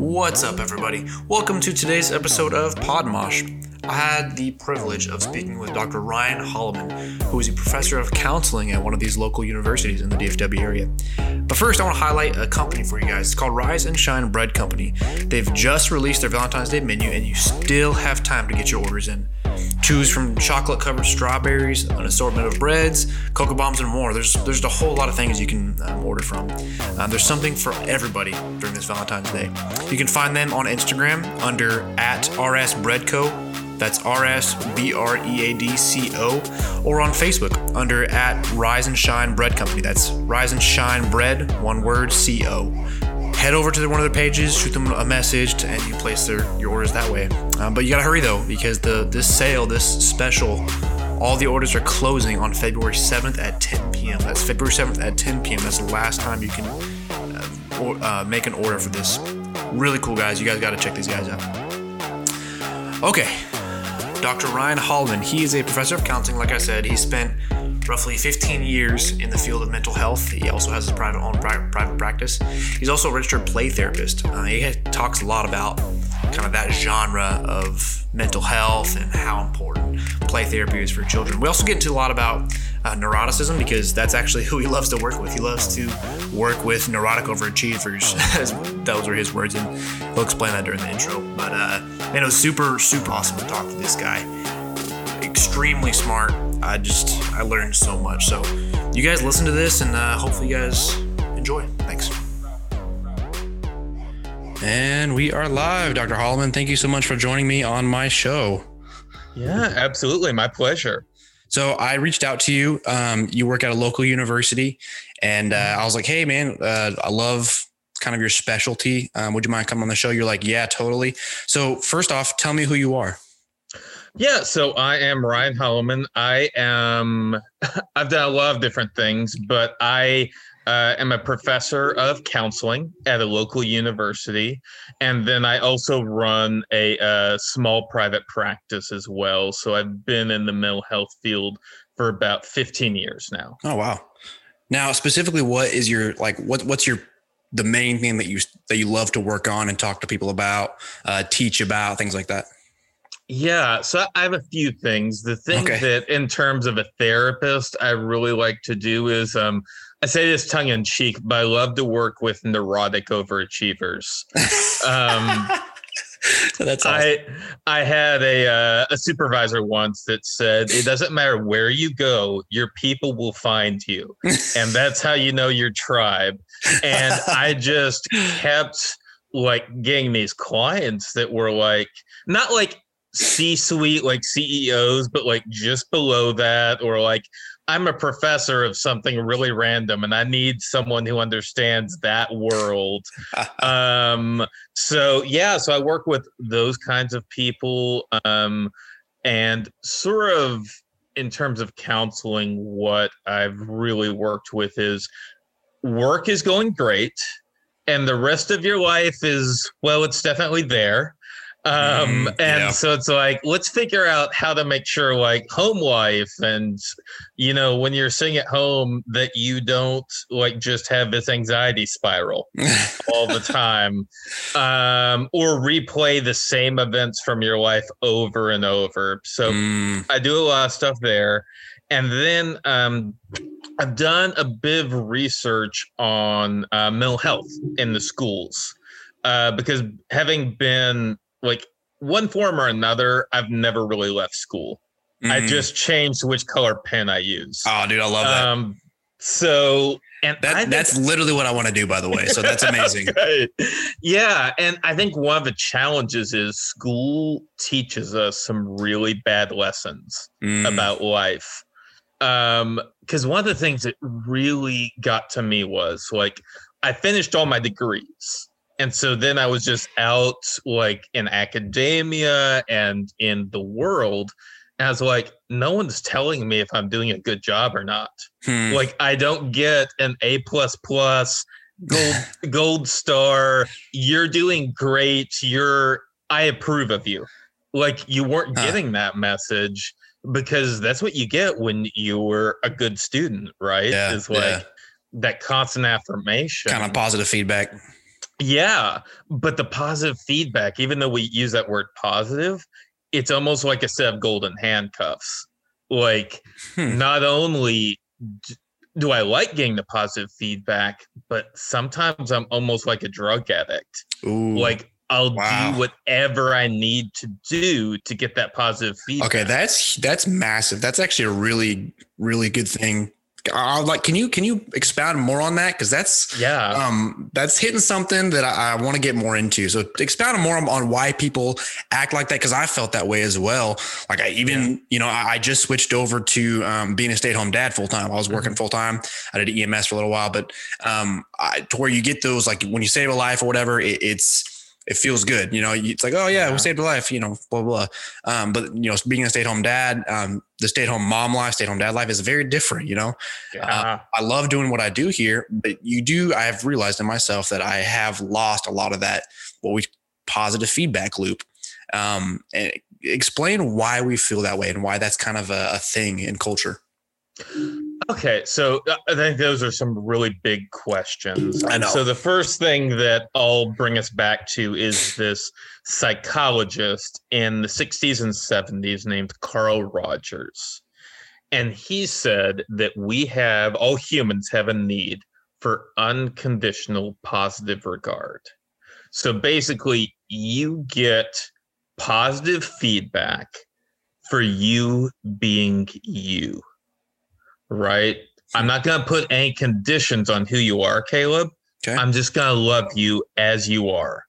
What's up, everybody? Welcome to today's episode of Podmosh. I had the privilege of speaking with Dr. Ryan Holloman, who is a professor of counseling at one of these local universities in the DFW area. But first, I want to highlight a company for you guys. It's called Rise and Shine Bread Company. They've just released their Valentine's Day menu, and you still have time to get your orders in. Choose from chocolate covered strawberries, an assortment of breads, cocoa bombs, and more. There's there's a whole lot of things you can um, order from. Um, there's something for everybody during this Valentine's Day. You can find them on Instagram under at RS Bread Co. That's R S B R E A D C O, or on Facebook under at Rise and Shine Bread Company. That's Rise and Shine Bread, one word, C O head over to one of their pages, shoot them a message, and you place their your orders that way. Um, but you gotta hurry though, because the this sale, this special, all the orders are closing on February 7th at 10 p.m. That's February 7th at 10 p.m. That's the last time you can uh, or, uh, make an order for this. Really cool guys. You guys gotta check these guys out. Okay, Dr. Ryan Holloman. He is a professor of counseling. Like I said, he spent roughly 15 years in the field of mental health. He also has his private own private practice. He's also a registered play therapist. Uh, he talks a lot about kind of that genre of mental health and how important play therapy is for children. We also get into a lot about uh, neuroticism because that's actually who he loves to work with. He loves to work with neurotic overachievers. Those are his words, and he'll explain that during the intro. But uh, man, it was super, super awesome to talk to this guy. Extremely smart. I just I learned so much. So you guys listen to this, and uh, hopefully you guys enjoy. Thanks. And we are live, Dr. Holloman. Thank you so much for joining me on my show. Yeah, absolutely. My pleasure. So I reached out to you. Um, you work at a local university, and uh, I was like, "Hey, man, uh, I love kind of your specialty. Um, would you mind coming on the show?" You're like, "Yeah, totally." So first off, tell me who you are. Yeah, so I am Ryan Holloman. I am. I've done a lot of different things, but I uh, am a professor of counseling at a local university, and then I also run a, a uh, small private practice as well. So I've been in the mental health field for about 15 years now. Oh wow! Now, specifically, what is your like? What what's your the main thing that you that you love to work on and talk to people about, uh, teach about, things like that? Yeah, so I have a few things. The thing okay. that, in terms of a therapist, I really like to do is um, I say this tongue in cheek, but I love to work with neurotic overachievers. Um, That's awesome. I I had a uh, a supervisor once that said it doesn't matter where you go, your people will find you, and that's how you know your tribe. And I just kept like getting these clients that were like not like C-suite like CEOs, but like just below that, or like I'm a professor of something really random and I need someone who understands that world. um, so yeah, so I work with those kinds of people. Um, and sort of in terms of counseling, what I've really worked with is work is going great and the rest of your life is well, it's definitely there um mm, and yeah. so it's like let's figure out how to make sure like home life and you know when you're sitting at home that you don't like just have this anxiety spiral all the time um or replay the same events from your life over and over so mm. i do a lot of stuff there and then um i've done a bit of research on uh, mental health in the schools uh, because having been like one form or another, I've never really left school. Mm-hmm. I just changed which color pen I use. Oh, dude, I love that. Um, so and that, that's literally what I want to do, by the way. So that's amazing. Yeah. And I think one of the challenges is school teaches us some really bad lessons mm. about life. Um, because one of the things that really got to me was like I finished all my degrees and so then I was just out like in academia and in the world. And I was like, no one's telling me if I'm doing a good job or not. Hmm. Like I don't get an A plus plus gold gold star. You're doing great. You're I approve of you. Like you weren't huh. getting that message because that's what you get when you were a good student, right? Yeah, is like yeah. that constant affirmation. Kind of positive feedback Yeah, but the positive feedback, even though we use that word positive, it's almost like a set of golden handcuffs. Like, hmm. not only do I like getting the positive feedback, but sometimes I'm almost like a drug addict. Ooh, like, I'll wow. do whatever I need to do to get that positive feedback. Okay, that's that's massive. That's actually a really really good thing I'll like, can you can you expound more on that? Because that's yeah, um, that's hitting something that I, I want to get more into. So expound more on, on why people act like that. Because I felt that way as well. Like I even yeah. you know I, I, just switched over to um, being a stay at home dad full time. I was working mm-hmm. full time. I did EMS for a little while, but um, I, to where you get those like when you save a life or whatever, it, it's it feels good. You know, it's like, oh yeah, yeah. we saved a life, you know, blah, blah. Um, but you know, being a stay at home dad, um, the stay at home mom life, stay at home dad life is very different, you know? Yeah. Uh, I love doing what I do here, but you do, I have realized in myself that I have lost a lot of that, what we positive feedback loop. Um, and explain why we feel that way and why that's kind of a, a thing in culture. Okay, so uh, I think those are some really big questions. I know. So the first thing that I'll bring us back to is this psychologist in the 60s and 70s named Carl Rogers. And he said that we have, all humans have a need for unconditional positive regard. So basically, you get positive feedback for you being you right? I'm not going to put any conditions on who you are, Caleb. Okay. I'm just going to love you as you are,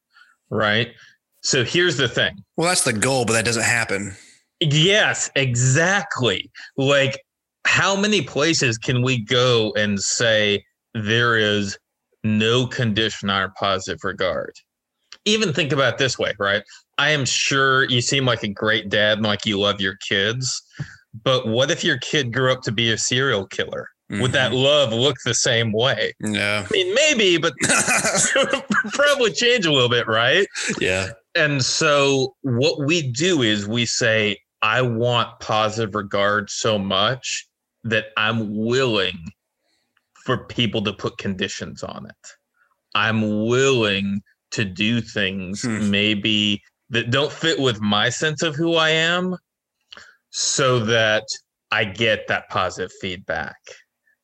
right? So here's the thing. Well, that's the goal, but that doesn't happen. Yes, exactly. Like, how many places can we go and say there is no condition on our positive regard? Even think about this way, right? I am sure you seem like a great dad and like you love your kids. But what if your kid grew up to be a serial killer? Mm-hmm. Would that mm-hmm. love look the same way? Yeah. I mean, maybe, but probably change a little bit, right? Yeah. And so what we do is we say, I want positive regard so much that I'm willing for people to put conditions on it. I'm willing to do things hmm. maybe that don't fit with my sense of who I am, so that I get that positive feedback.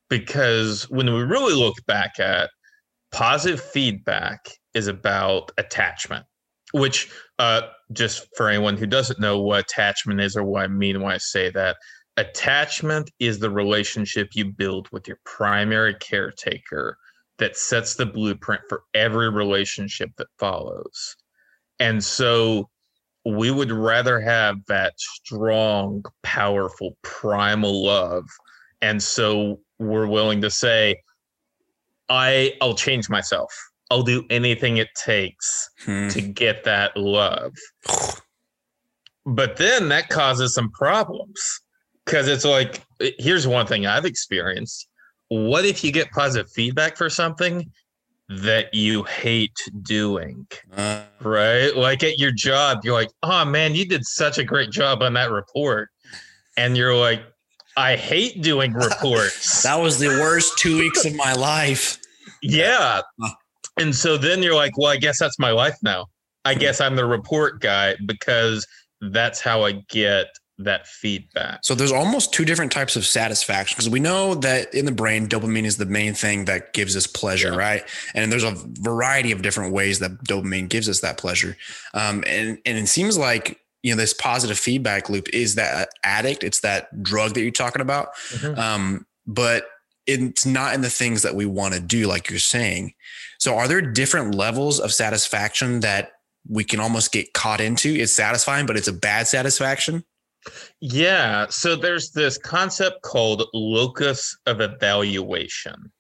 Because when we really look back at positive feedback is about attachment, which uh, just for anyone who doesn't know what attachment is or what I mean when I say that, attachment is the relationship you build with your primary caretaker that sets the blueprint for every relationship that follows. And so we would rather have that strong, powerful, primal love. And so we're willing to say, I I'll change myself. I'll do anything it takes hmm. to get that love. but then that causes some problems because it's like here's one thing I've experienced. What if you get positive feedback for something that you hate doing, uh, right? Like at your job, you're like, oh man, you did such a great job on that report. And you're like, I hate doing reports. that was the worst two weeks of my life. Yeah. And so then you're like, well, I guess that's my life now. I hmm. guess I'm the report guy because that's how I get that feedback. So there's almost two different types of satisfaction because we know that in the brain, dopamine is the main thing that gives us pleasure, yeah. right? And there's a variety of different ways that dopamine gives us that pleasure. Um, and and it seems like you know this positive feedback loop is that addict. It's that drug that you're talking about. Mm-hmm. Um, but it's not in the things that we want to do, like you're saying. So are there different levels of satisfaction that we can almost get caught into? It's satisfying, but it's a bad satisfaction. Yeah. So there's this concept called locus of evaluation,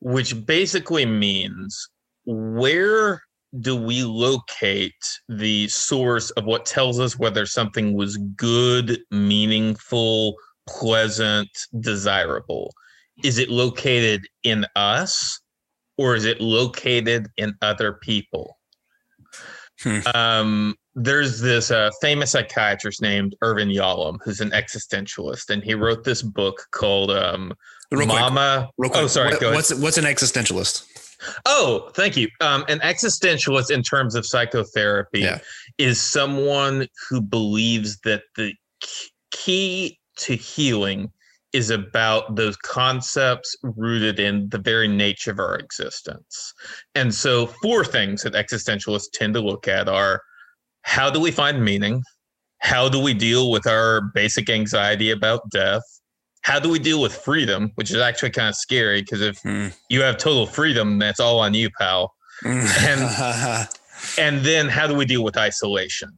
which basically means where do we locate the source of what tells us whether something was good, meaningful, pleasant, desirable? Is it located in us or is it located in other people? Hmm. Um, there's this uh, famous psychiatrist named Irvin Yalom who's an existentialist, and he wrote this book called um, Mama. Quick. Oh, sorry. What, what's what's an existentialist? Oh, thank you. Um, an existentialist in terms of psychotherapy yeah. is someone who believes that the key to healing is about those concepts rooted in the very nature of our existence. And so, four things that existentialists tend to look at are how do we find meaning? How do we deal with our basic anxiety about death? How do we deal with freedom, which is actually kind of scary because if hmm. you have total freedom, that's all on you, pal. and and then how do we deal with isolation?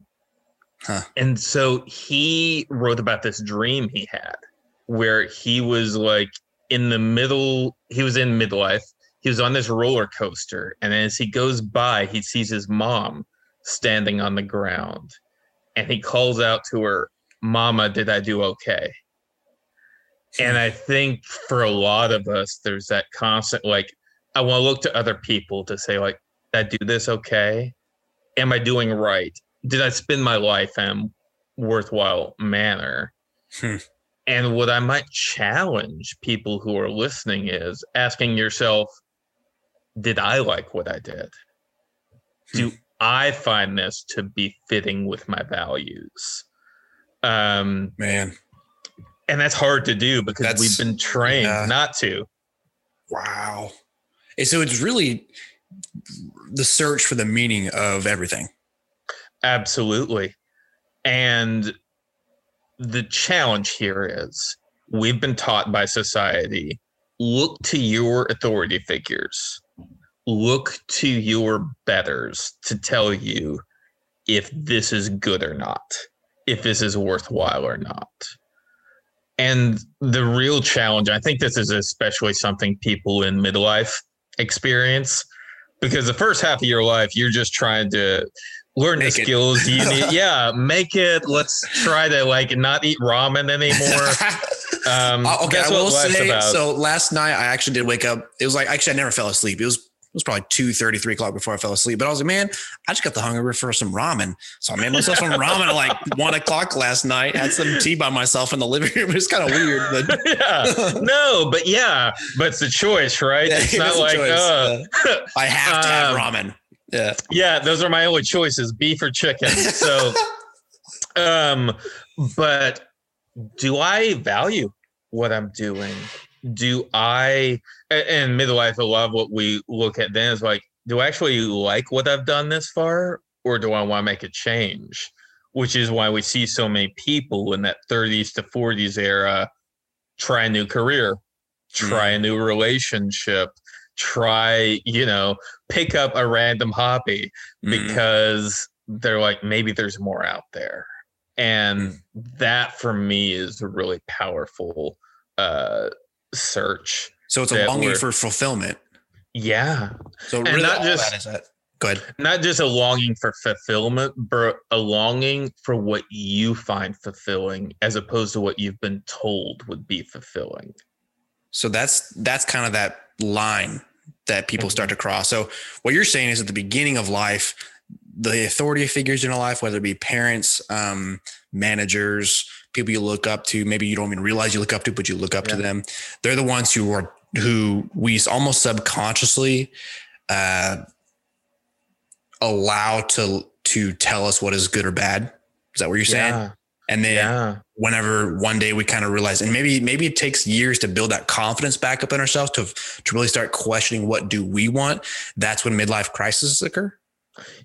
Huh. And so he wrote about this dream he had where he was like in the middle, he was in midlife. He was on this roller coaster. And as he goes by, he sees his mom standing on the ground. And he calls out to her, Mama, did I do okay? And I think for a lot of us, there's that constant like, I want to look to other people to say, like, did I do this okay? Am I doing right? Did I spend my life in a worthwhile manner? Hmm. And what I might challenge people who are listening is asking yourself, did I like what I did? Do hmm. I find this to be fitting with my values? Um, Man. And that's hard to do because that's, we've been trained yeah. not to. Wow. And so it's really the search for the meaning of everything. Absolutely. And the challenge here is we've been taught by society look to your authority figures, look to your betters to tell you if this is good or not, if this is worthwhile or not. And the real challenge, I think this is especially something people in midlife experience because the first half of your life, you're just trying to learn make the skills you need. yeah, make it. Let's try to like not eat ramen anymore. Um, uh, okay, I will say. About. So last night I actually did wake up. It was like actually I never fell asleep. It was it was probably two thirty, three o'clock before I fell asleep. But I was like, man, I just got the hunger for some ramen. So I made myself some ramen at like one o'clock last night. Had some tea by myself in the living room. It's kind of weird, but yeah. no, but yeah, but it's a choice, right? Yeah, it's not like uh, I have to have um, ramen. Yeah. Yeah, those are my only choices, beef or chicken. So um but do I value what I'm doing? Do I and midlife I love what we look at then is like, do I actually like what I've done this far? Or do I want to make a change? Which is why we see so many people in that 30s to 40s era try a new career, try mm. a new relationship, try, you know, pick up a random hobby mm-hmm. because mm. they're like, maybe there's more out there. And mm. that for me is a really powerful uh, search. So it's a longing for fulfillment. Yeah. So really not just, that is that. Go ahead. Not just a longing for fulfillment, but a longing for what you find fulfilling as opposed to what you've been told would be fulfilling. So that's that's kind of that line that people start to cross. So what you're saying is at the beginning of life, the authority figures in your life, whether it be parents, um, managers, people you look up to, maybe you don't even realize you look up to, but you look up yeah. to them. They're the ones who are who we almost subconsciously uh, allow to to tell us what is good or bad. Is that what you're saying? Yeah. And then yeah. whenever one day we kind of realize, and maybe maybe it takes years to build that confidence back up in ourselves to to really start questioning what do we want. That's when midlife crises occur.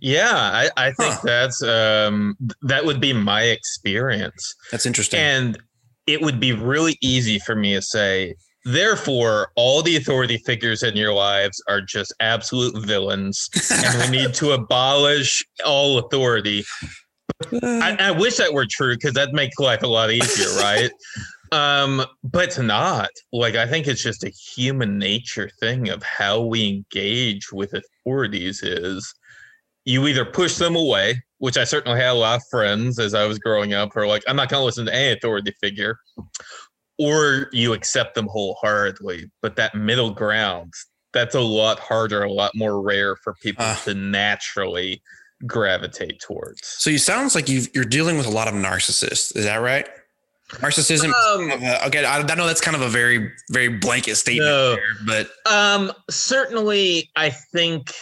Yeah, I, I think huh. that's um, that would be my experience. That's interesting. And it would be really easy for me to say, therefore, all the authority figures in your lives are just absolute villains, and we need to abolish all authority. I, I wish that were true because that'd make life a lot easier, right? um, but it's not. Like I think it's just a human nature thing of how we engage with authorities is you either push them away, which I certainly had a lot of friends as I was growing up who are like, I'm not gonna listen to any authority figure, or you accept them wholeheartedly. But that middle ground, that's a lot harder, a lot more rare for people uh, to naturally gravitate towards. So you sounds like you you're dealing with a lot of narcissists. Is that right? Narcissism. Um, okay, I, I, know that's kind of a very, very blanket statement, no, there, but um, certainly, I think.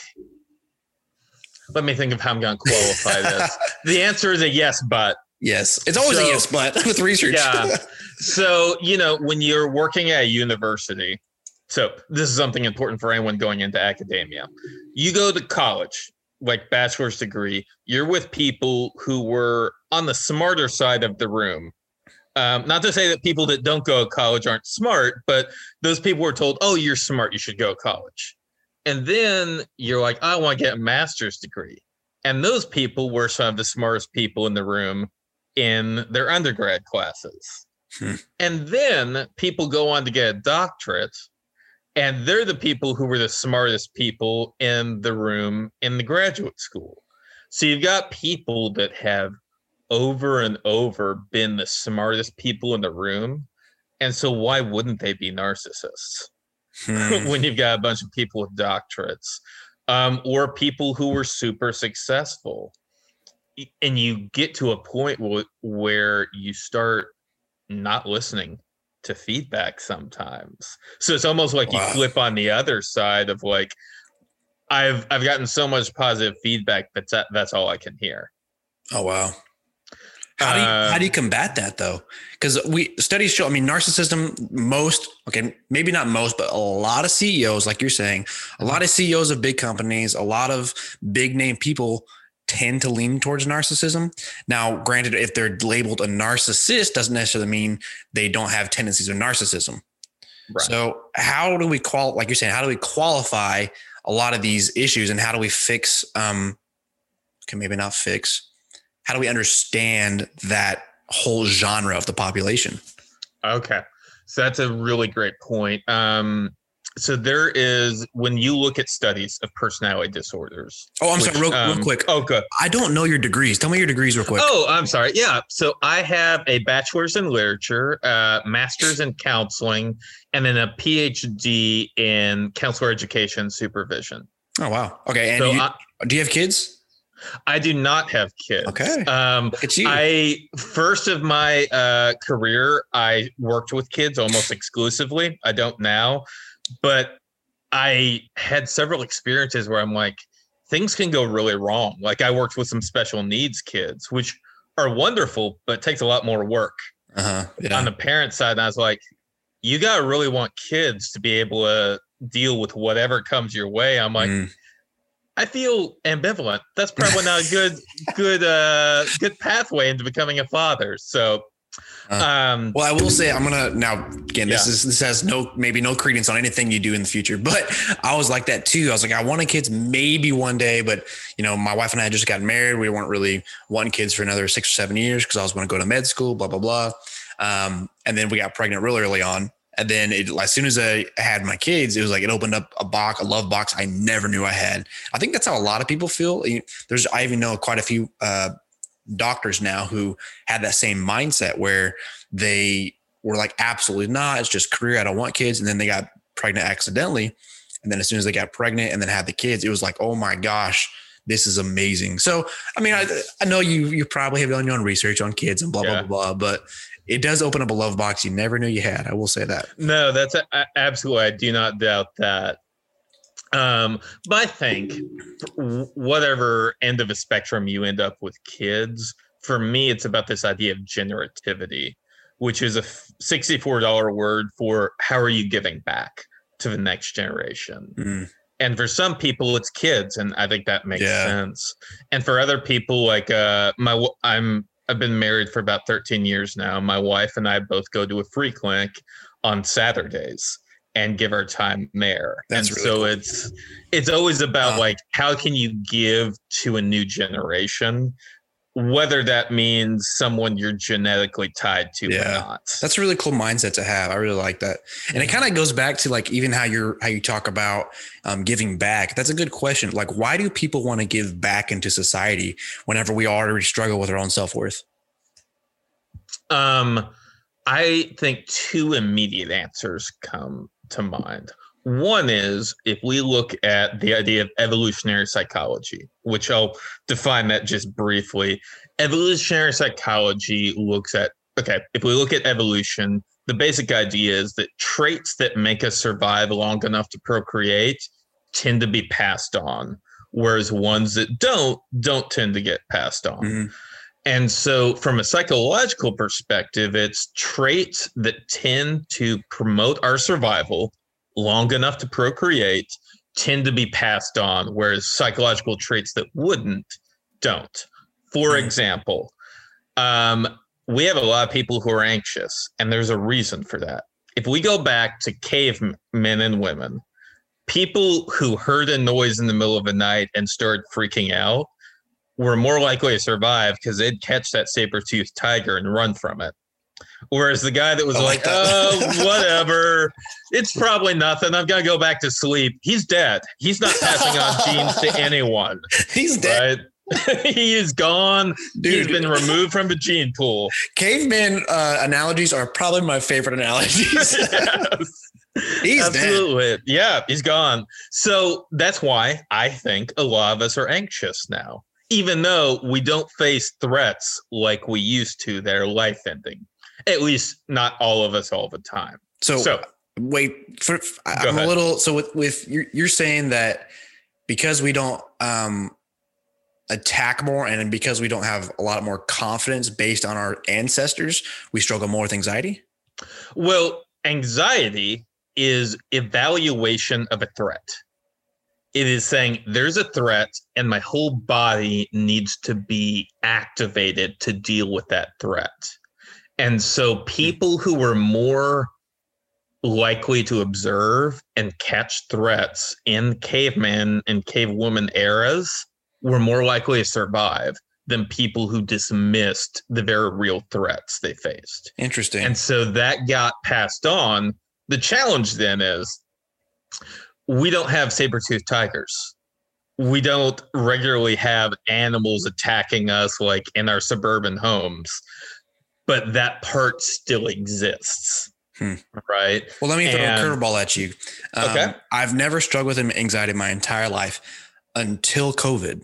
Let me think of how I'm going to qualify this. the answer is a yes, but yes, it's always so, a yes, but with research. Yeah. so you know, when you're working at a university, so this is something important for anyone going into academia. You go to college, like bachelor's degree, you're with people who were on the smarter side of the room um, not to say that people that don't go to college aren't smart, but those people were told, "Oh, you're smart. You should go to college." And then you're like, "I want to get a master's degree," and those people were some of the smartest people in the room in their undergrad classes. Hmm. And then people go on to get a doctorate, and they're the people who were the smartest people in the room in the graduate school. So you've got people that have over and over been the smartest people in the room. And so why wouldn't they be narcissists hmm. when you've got a bunch of people with doctorates um, or people who were super successful? And you get to a point w- where you start not listening to feedback sometimes. So it's almost like wow. you flip on the other side of like, I've I've gotten so much positive feedback that that's all I can hear. Oh wow. How do you, uh, how do you combat that though? Because we studies show. I mean, narcissism. Most okay, maybe not most, but a lot of CEOs, like you're saying, a lot of CEOs of big companies, a lot of big name people tend to lean towards narcissism. Now, granted, if they're labeled a narcissist, doesn't necessarily mean they don't have tendencies of narcissism. Right. So, how do we qual? Like you're saying, how do we qualify a lot of these issues, and how do we fix? Um, can maybe not fix how do we understand that whole genre of the population? Okay. So that's a really great point. Um, so there is when you look at studies of personality disorders. Oh, I'm which, sorry, real, um, real, quick. Oh, good. I don't know your degrees. Tell me your degrees real quick. Oh, I'm sorry. Yeah. So I have a bachelor's in literature, uh, master's in counseling, and then a PhD in counselor education supervision. Oh wow. Okay. And so you, I, do you have kids? I do not have kids. Okay. Um, Look at you. I first of my uh, career, I worked with kids almost exclusively. I don't now, but I had several experiences where I'm like, things can go really wrong. Like I worked with some special needs kids, which are wonderful, but takes a lot more work. Uh-huh. Yeah. On the parent side, And I was like, you gotta really want kids to be able to deal with whatever comes your way. I'm like. Mm I feel ambivalent. That's probably not a good good uh good pathway into becoming a father. So uh, um well I will say I'm gonna now again this yeah. is this has no maybe no credence on anything you do in the future, but I was like that too. I was like, I wanted kids maybe one day, but you know, my wife and I just got married. We weren't really wanting kids for another six or seven years because I was going to go to med school, blah, blah, blah. Um, and then we got pregnant real early on. And then it, as soon as I had my kids, it was like it opened up a box, a love box I never knew I had. I think that's how a lot of people feel. There's, I even know quite a few uh, doctors now who had that same mindset where they were like, absolutely not. It's just career. I don't want kids. And then they got pregnant accidentally. And then as soon as they got pregnant and then had the kids, it was like, oh my gosh, this is amazing. So, I mean, I, I know you you probably have done your own research on kids and blah yeah. blah blah, but it does open up a love box you never knew you had. I will say that. No, that's a, absolutely. I do not doubt that. Um, but I think whatever end of a spectrum you end up with kids, for me, it's about this idea of generativity, which is a $64 word for how are you giving back to the next generation. Mm. And for some people, it's kids, and I think that makes yeah. sense. And for other people, like uh, my, I'm I've been married for about 13 years now. My wife and I both go to a free clinic on Saturdays and give our time there. That's and really so cool. it's it's always about like how can you give to a new generation whether that means someone you're genetically tied to yeah. or not. That's a really cool mindset to have. I really like that. And it kind of goes back to like even how you're how you talk about um, giving back. That's a good question. Like, why do people want to give back into society whenever we already struggle with our own self worth? Um, I think two immediate answers come to mind. One is if we look at the idea of evolutionary psychology, which I'll define that just briefly. Evolutionary psychology looks at okay, if we look at evolution, the basic idea is that traits that make us survive long enough to procreate tend to be passed on, whereas ones that don't don't tend to get passed on. Mm-hmm. And so, from a psychological perspective, it's traits that tend to promote our survival long enough to procreate tend to be passed on, whereas psychological traits that wouldn't don't. For mm-hmm. example, um, we have a lot of people who are anxious, and there's a reason for that. If we go back to cavemen and women, people who heard a noise in the middle of the night and started freaking out were more likely to survive because they'd catch that saber-toothed tiger and run from it. Whereas the guy that was oh like, oh, whatever, it's probably nothing. I've got to go back to sleep. He's dead. He's not passing on genes to anyone. He's dead. Right? he is gone. Dude. He's been removed from the gene pool. Caveman uh, analogies are probably my favorite analogies. yes. He's absolutely dead. yeah, he's gone. So that's why I think a lot of us are anxious now, even though we don't face threats like we used to that are life ending. At least not all of us all the time. So, so wait, for, I'm ahead. a little. So with with you're, you're saying that because we don't um attack more and because we don't have a lot more confidence based on our ancestors we struggle more with anxiety well anxiety is evaluation of a threat it is saying there's a threat and my whole body needs to be activated to deal with that threat and so people who were more likely to observe and catch threats in caveman and cavewoman eras were more likely to survive than people who dismissed the very real threats they faced. Interesting. And so that got passed on. The challenge then is we don't have saber-toothed tigers. We don't regularly have animals attacking us like in our suburban homes, but that part still exists. Hmm. Right. Well, let me throw and, a curveball at you. Um, okay. I've never struggled with anxiety my entire life until COVID.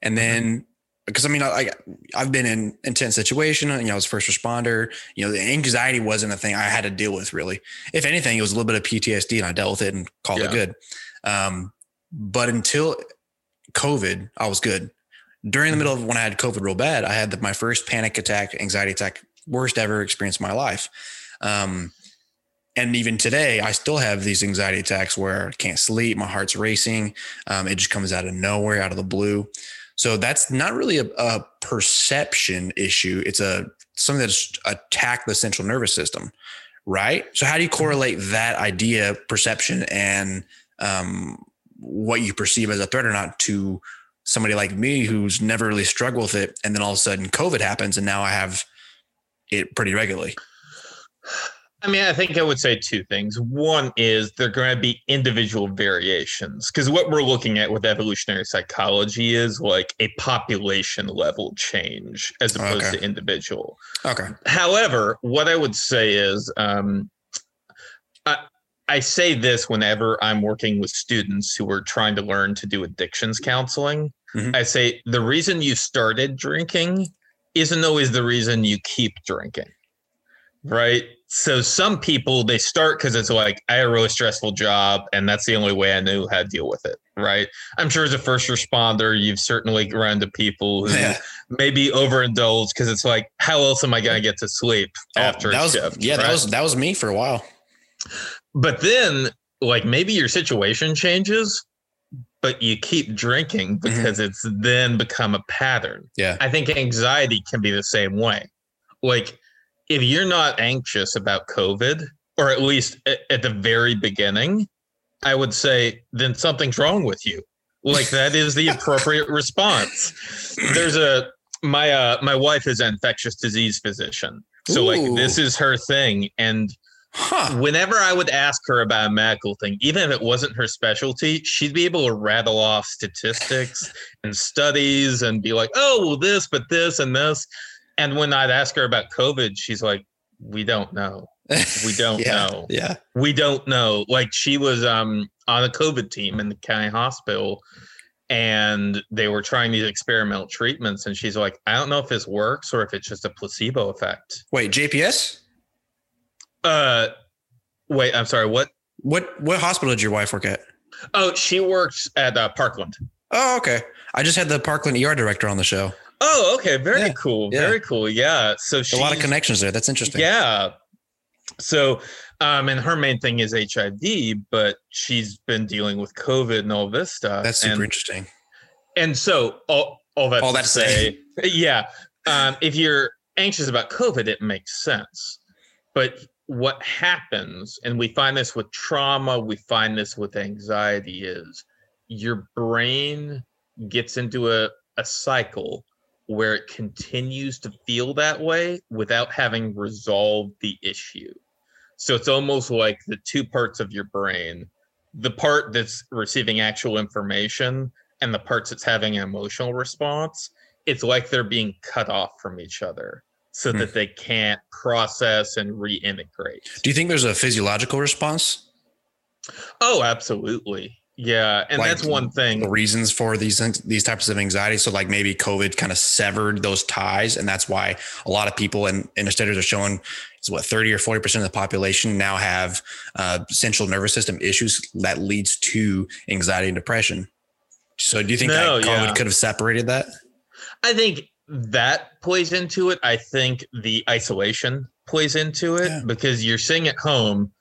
And then because I mean, I, I've been in intense situation, you know, as first responder, you know, the anxiety wasn't a thing I had to deal with really. If anything, it was a little bit of PTSD and I dealt with it and called yeah. it good. Um, but until COVID, I was good. During the middle of when I had COVID real bad, I had the, my first panic attack, anxiety attack, worst ever experience in my life. Um, and even today, I still have these anxiety attacks where I can't sleep, my heart's racing. Um, it just comes out of nowhere, out of the blue. So that's not really a, a perception issue. It's a something that's attacked the central nervous system, right? So how do you correlate that idea, perception, and um, what you perceive as a threat or not to somebody like me who's never really struggled with it, and then all of a sudden COVID happens, and now I have it pretty regularly. I mean, I think I would say two things. One is there are going to be individual variations because what we're looking at with evolutionary psychology is like a population level change as opposed okay. to individual. Okay. However, what I would say is, um, I, I say this whenever I'm working with students who are trying to learn to do addictions counseling. Mm-hmm. I say the reason you started drinking isn't always the reason you keep drinking right? So some people they start because it's like I had a really stressful job, and that's the only way I knew how to deal with it, right? I'm sure as a first responder, you've certainly run into people who yeah. maybe overindulge because it's like, how else am I going to get to sleep oh, after that was, shift? Yeah, right? that was that was me for a while. But then, like maybe your situation changes, but you keep drinking mm-hmm. because mm-hmm. it's then become a pattern. Yeah, I think anxiety can be the same way. Like if you're not anxious about COVID, or at least at, at the very beginning, I would say then something's wrong with you. Like that is the appropriate response. There's a my uh my wife is an infectious disease physician. So Ooh. like this is her thing and Huh. Whenever I would ask her about a medical thing, even if it wasn't her specialty, she'd be able to rattle off statistics and studies and be like, oh, well, this, but this and this. And when I'd ask her about COVID, she's like, we don't know. We don't yeah, know. Yeah. We don't know. Like she was um on a COVID team in the county hospital and they were trying these experimental treatments and she's like i don't know if this works or if it's just a placebo effect wait jps uh wait i'm sorry what what what hospital did your wife work at oh she works at uh, parkland oh okay i just had the parkland er director on the show oh okay very yeah. cool yeah. very cool yeah so a lot of connections there that's interesting yeah so um, and her main thing is HIV, but she's been dealing with COVID and all this stuff. That's super and, interesting. And so all, all that all to that say yeah, um, if you're anxious about COVID, it makes sense. But what happens, and we find this with trauma, we find this with anxiety, is your brain gets into a, a cycle where it continues to feel that way without having resolved the issue. So it's almost like the two parts of your brain the part that's receiving actual information and the parts that's having an emotional response. It's like they're being cut off from each other so hmm. that they can't process and reintegrate. Do you think there's a physiological response? Oh, absolutely. Yeah, and like that's one thing. The reasons for these these types of anxiety. So like maybe COVID kind of severed those ties, and that's why a lot of people and, and studies are showing is what 30 or 40 percent of the population now have uh, central nervous system issues that leads to anxiety and depression. So do you think no, that COVID yeah. could have separated that? I think that plays into it. I think the isolation plays into it yeah. because you're sitting at home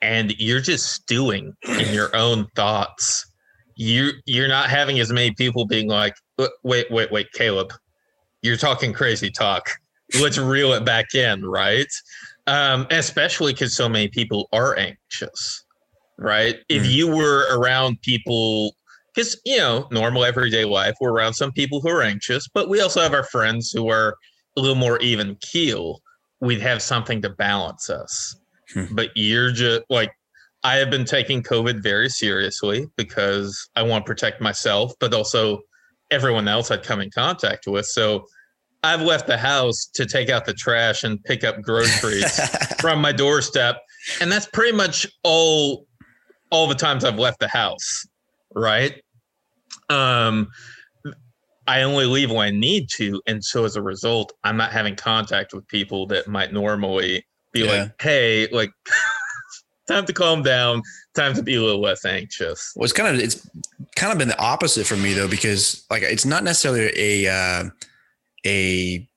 and you're just stewing in your own thoughts. You you're not having as many people being like, wait, wait, wait, Caleb, you're talking crazy talk. Let's reel it back in, right? Um, especially because so many people are anxious, right? Mm. If you were around people, because you know, normal everyday life, we're around some people who are anxious, but we also have our friends who are a little more even keel. We'd have something to balance us Hmm. but you're just like I have been taking COVID very seriously because I want to protect myself, but also everyone else I'd come in contact with. So I've left the house to take out the trash and pick up groceries from my doorstep. And that's pretty much all all the times I've left the house. Right. Um I only leave when I need to. And so as a result, I'm not having contact with people that might normally be yeah. like, hey, like time to calm down, time to be a little less anxious. Well, it's kind of it's kind of been the opposite for me though, because like it's not necessarily a uh, a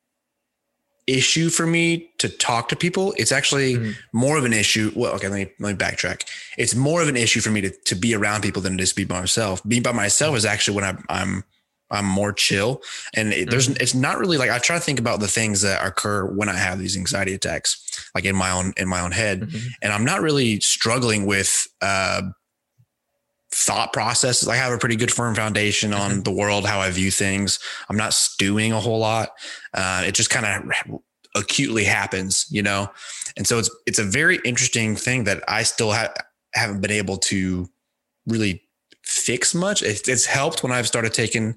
issue for me to talk to people. It's actually mm-hmm. more of an issue. Well, okay, let me let me backtrack. It's more of an issue for me to to be around people than it is to be by myself. Being by myself is actually when I'm I'm I'm more chill. And it, there's, mm-hmm. it's not really like I try to think about the things that occur when I have these anxiety attacks, like in my own, in my own head. Mm-hmm. And I'm not really struggling with, uh, thought processes. I have a pretty good firm foundation on mm-hmm. the world, how I view things. I'm not stewing a whole lot. Uh, it just kind of acutely happens, you know? And so it's, it's a very interesting thing that I still ha- haven't been able to really fix much. It, it's helped when I've started taking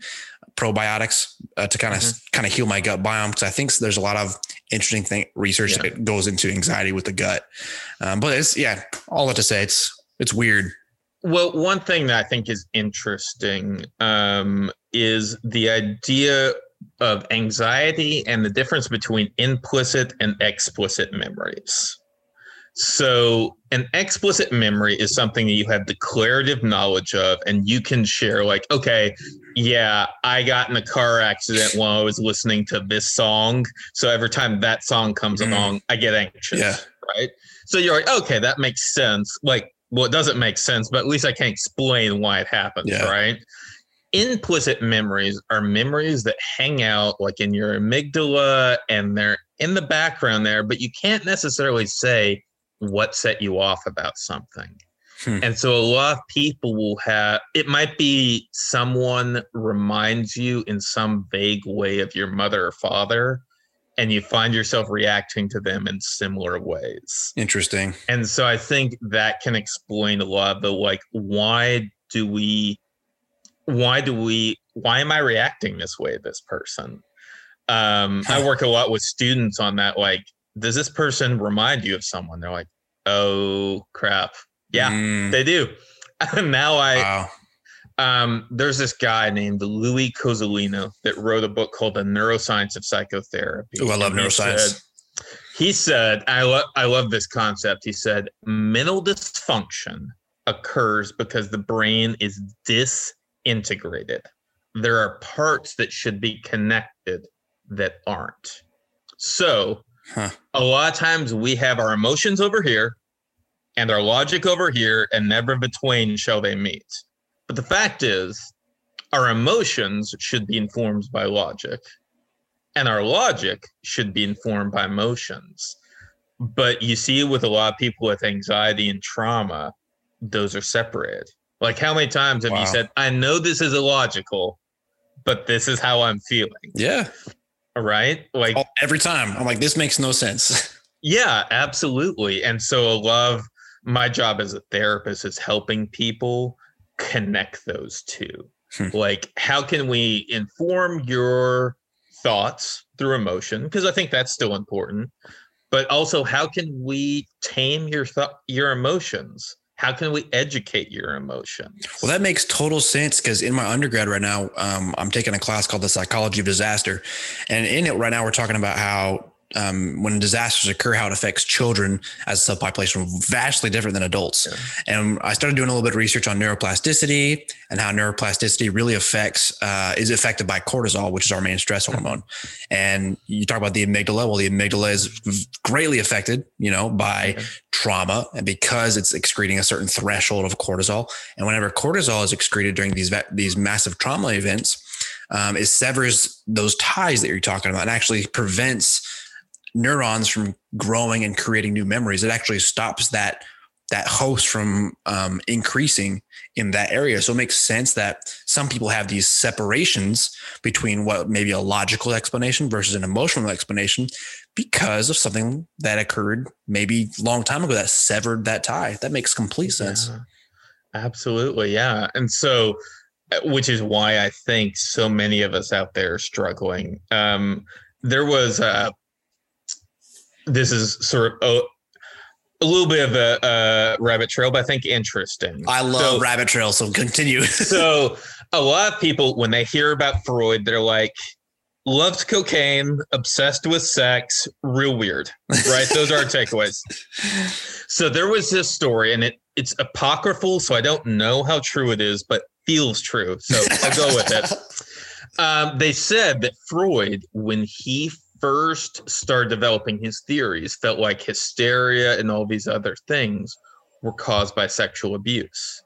probiotics uh, to kind of mm-hmm. kind of heal my gut biome because I think there's a lot of interesting thing research yeah. that goes into anxiety with the gut. Um, but it's yeah, all that to say, it's it's weird. Well, one thing that I think is interesting um, is the idea of anxiety and the difference between implicit and explicit memories. So, an explicit memory is something that you have declarative knowledge of, and you can share, like, okay, yeah, I got in a car accident while I was listening to this song. So, every time that song comes mm. along, I get anxious. Yeah. Right. So, you're like, okay, that makes sense. Like, well, it doesn't make sense, but at least I can explain why it happens. Yeah. Right implicit memories are memories that hang out like in your amygdala and they're in the background there, but you can't necessarily say what set you off about something. Hmm. And so a lot of people will have it might be someone reminds you in some vague way of your mother or father and you find yourself reacting to them in similar ways. Interesting. And so I think that can explain a lot of the like why do we why do we why am I reacting this way this person? Um I work a lot with students on that like does this person remind you of someone? They're like, oh crap. Yeah, mm. they do. now I, wow. Um, there's this guy named Louis Cozolino that wrote a book called The Neuroscience of Psychotherapy. Oh, I love neuroscience. Said, he said, I, lo- I love this concept. He said, mental dysfunction occurs because the brain is disintegrated. There are parts that should be connected that aren't. So, huh. a lot of times we have our emotions over here and our logic over here, and never between shall they meet. But the fact is, our emotions should be informed by logic, and our logic should be informed by emotions. But you see, with a lot of people with anxiety and trauma, those are separated. Like, how many times have wow. you said, I know this is illogical, but this is how I'm feeling? Yeah. Right? Like, every time I'm like, this makes no sense. yeah, absolutely. And so, a lot of my job as a therapist is helping people connect those two. Hmm. Like, how can we inform your thoughts through emotion? Because I think that's still important. But also, how can we tame your thought, your emotions? How can we educate your emotions? Well, that makes total sense because in my undergrad right now, um, I'm taking a class called the Psychology of Disaster, and in it right now we're talking about how um, when disasters occur, how it affects children as a subpopulation, vastly different than adults. Yeah. And I started doing a little bit of research on neuroplasticity and how neuroplasticity really affects uh, is affected by cortisol, which is our main stress mm-hmm. hormone. And you talk about the amygdala. Well, the amygdala is greatly affected, you know, by trauma, and because it's excreting a certain threshold of cortisol. And whenever cortisol is excreted during these these massive trauma events, um, it severs those ties that you're talking about and actually prevents neurons from growing and creating new memories. It actually stops that that host from um, increasing in that area. So it makes sense that some people have these separations between what maybe a logical explanation versus an emotional explanation because of something that occurred maybe a long time ago that severed that tie. That makes complete sense. Yeah, absolutely. Yeah. And so, uh, which is why I think so many of us out there are struggling. Um, there was a this is sort of a, a little bit of a, a, rabbit trail, but I think interesting. I love so, rabbit trails, so continue. so a lot of people, when they hear about Freud, they're like, loved cocaine, obsessed with sex, real weird, right? Those are our takeaways. So there was this story, and it it's apocryphal, so I don't know how true it is, but feels true. So I'll go with it. Um, they said that Freud, when he first started developing his theories felt like hysteria and all these other things were caused by sexual abuse.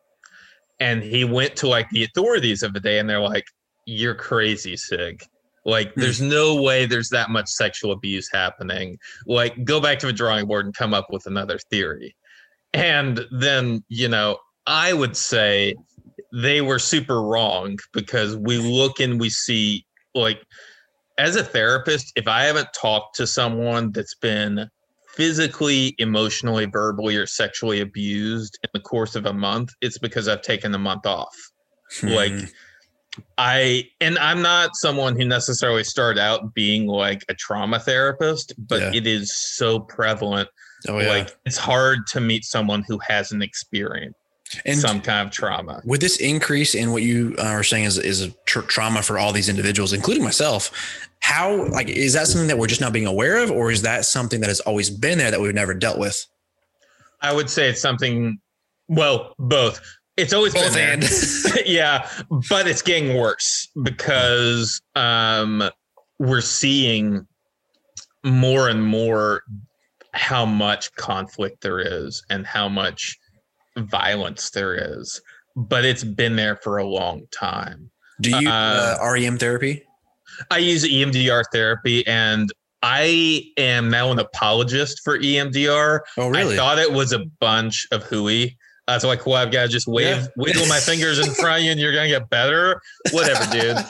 And he went to like the authorities of the day and they're like, You're crazy, Sig. Like, hmm. there's no way there's that much sexual abuse happening. Like, go back to the drawing board and come up with another theory. And then, you know, I would say they were super wrong because we look and we see like as a therapist, if I haven't talked to someone that's been physically, emotionally, verbally, or sexually abused in the course of a month, it's because I've taken a month off. Hmm. Like, I, and I'm not someone who necessarily started out being like a trauma therapist, but yeah. it is so prevalent. Oh, yeah. Like, it's hard to meet someone who hasn't experienced and some kind of trauma. With this increase in what you are saying is is a tr- trauma for all these individuals, including myself, how like is that something that we're just not being aware of, or is that something that has always been there that we've never dealt with? I would say it's something. Well, both. It's always both been there. yeah, but it's getting worse because um, we're seeing more and more how much conflict there is and how much violence there is, but it's been there for a long time. Do you uh, uh, REM therapy? I use EMDR therapy and I am now an apologist for EMDR. Oh, really? I thought it was a bunch of hooey. I was like, well, I've got to just wave, yeah. wiggle my fingers in front of you and you're going to get better. Whatever, dude.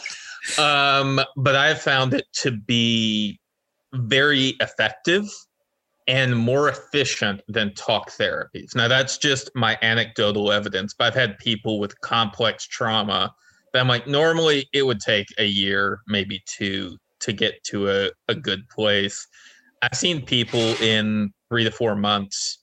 Um, but I've found it to be very effective and more efficient than talk therapies. Now, that's just my anecdotal evidence, but I've had people with complex trauma that I'm like, normally it would take a year, maybe two, to get to a, a good place. I've seen people in three to four months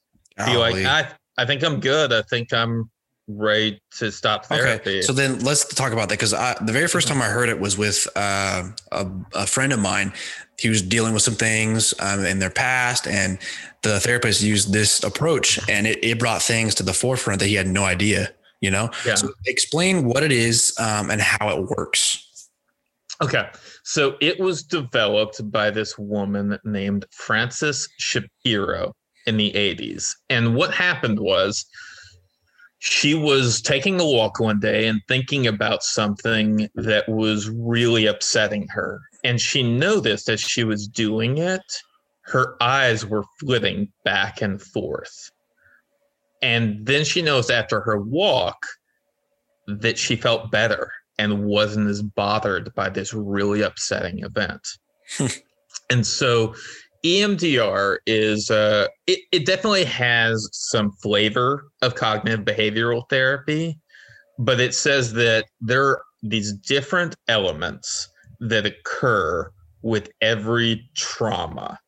be like, I, I think I'm good. I think I'm ready to stop therapy. Okay. So then let's talk about that because the very first time I heard it was with uh, a, a, friend of mine. He was dealing with some things um, in their past, and the therapist used this approach, and it, it brought things to the forefront that he had no idea. You know, yeah. so explain what it is um, and how it works. Okay, so it was developed by this woman named Frances Shapiro in the 80s, and what happened was she was taking a walk one day and thinking about something that was really upsetting her. And she noticed as she was doing it, her eyes were flitting back and forth. And then she noticed after her walk that she felt better and wasn't as bothered by this really upsetting event. and so EMDR is uh, it, it definitely has some flavor of cognitive behavioral therapy, but it says that there are these different elements that occur with every trauma.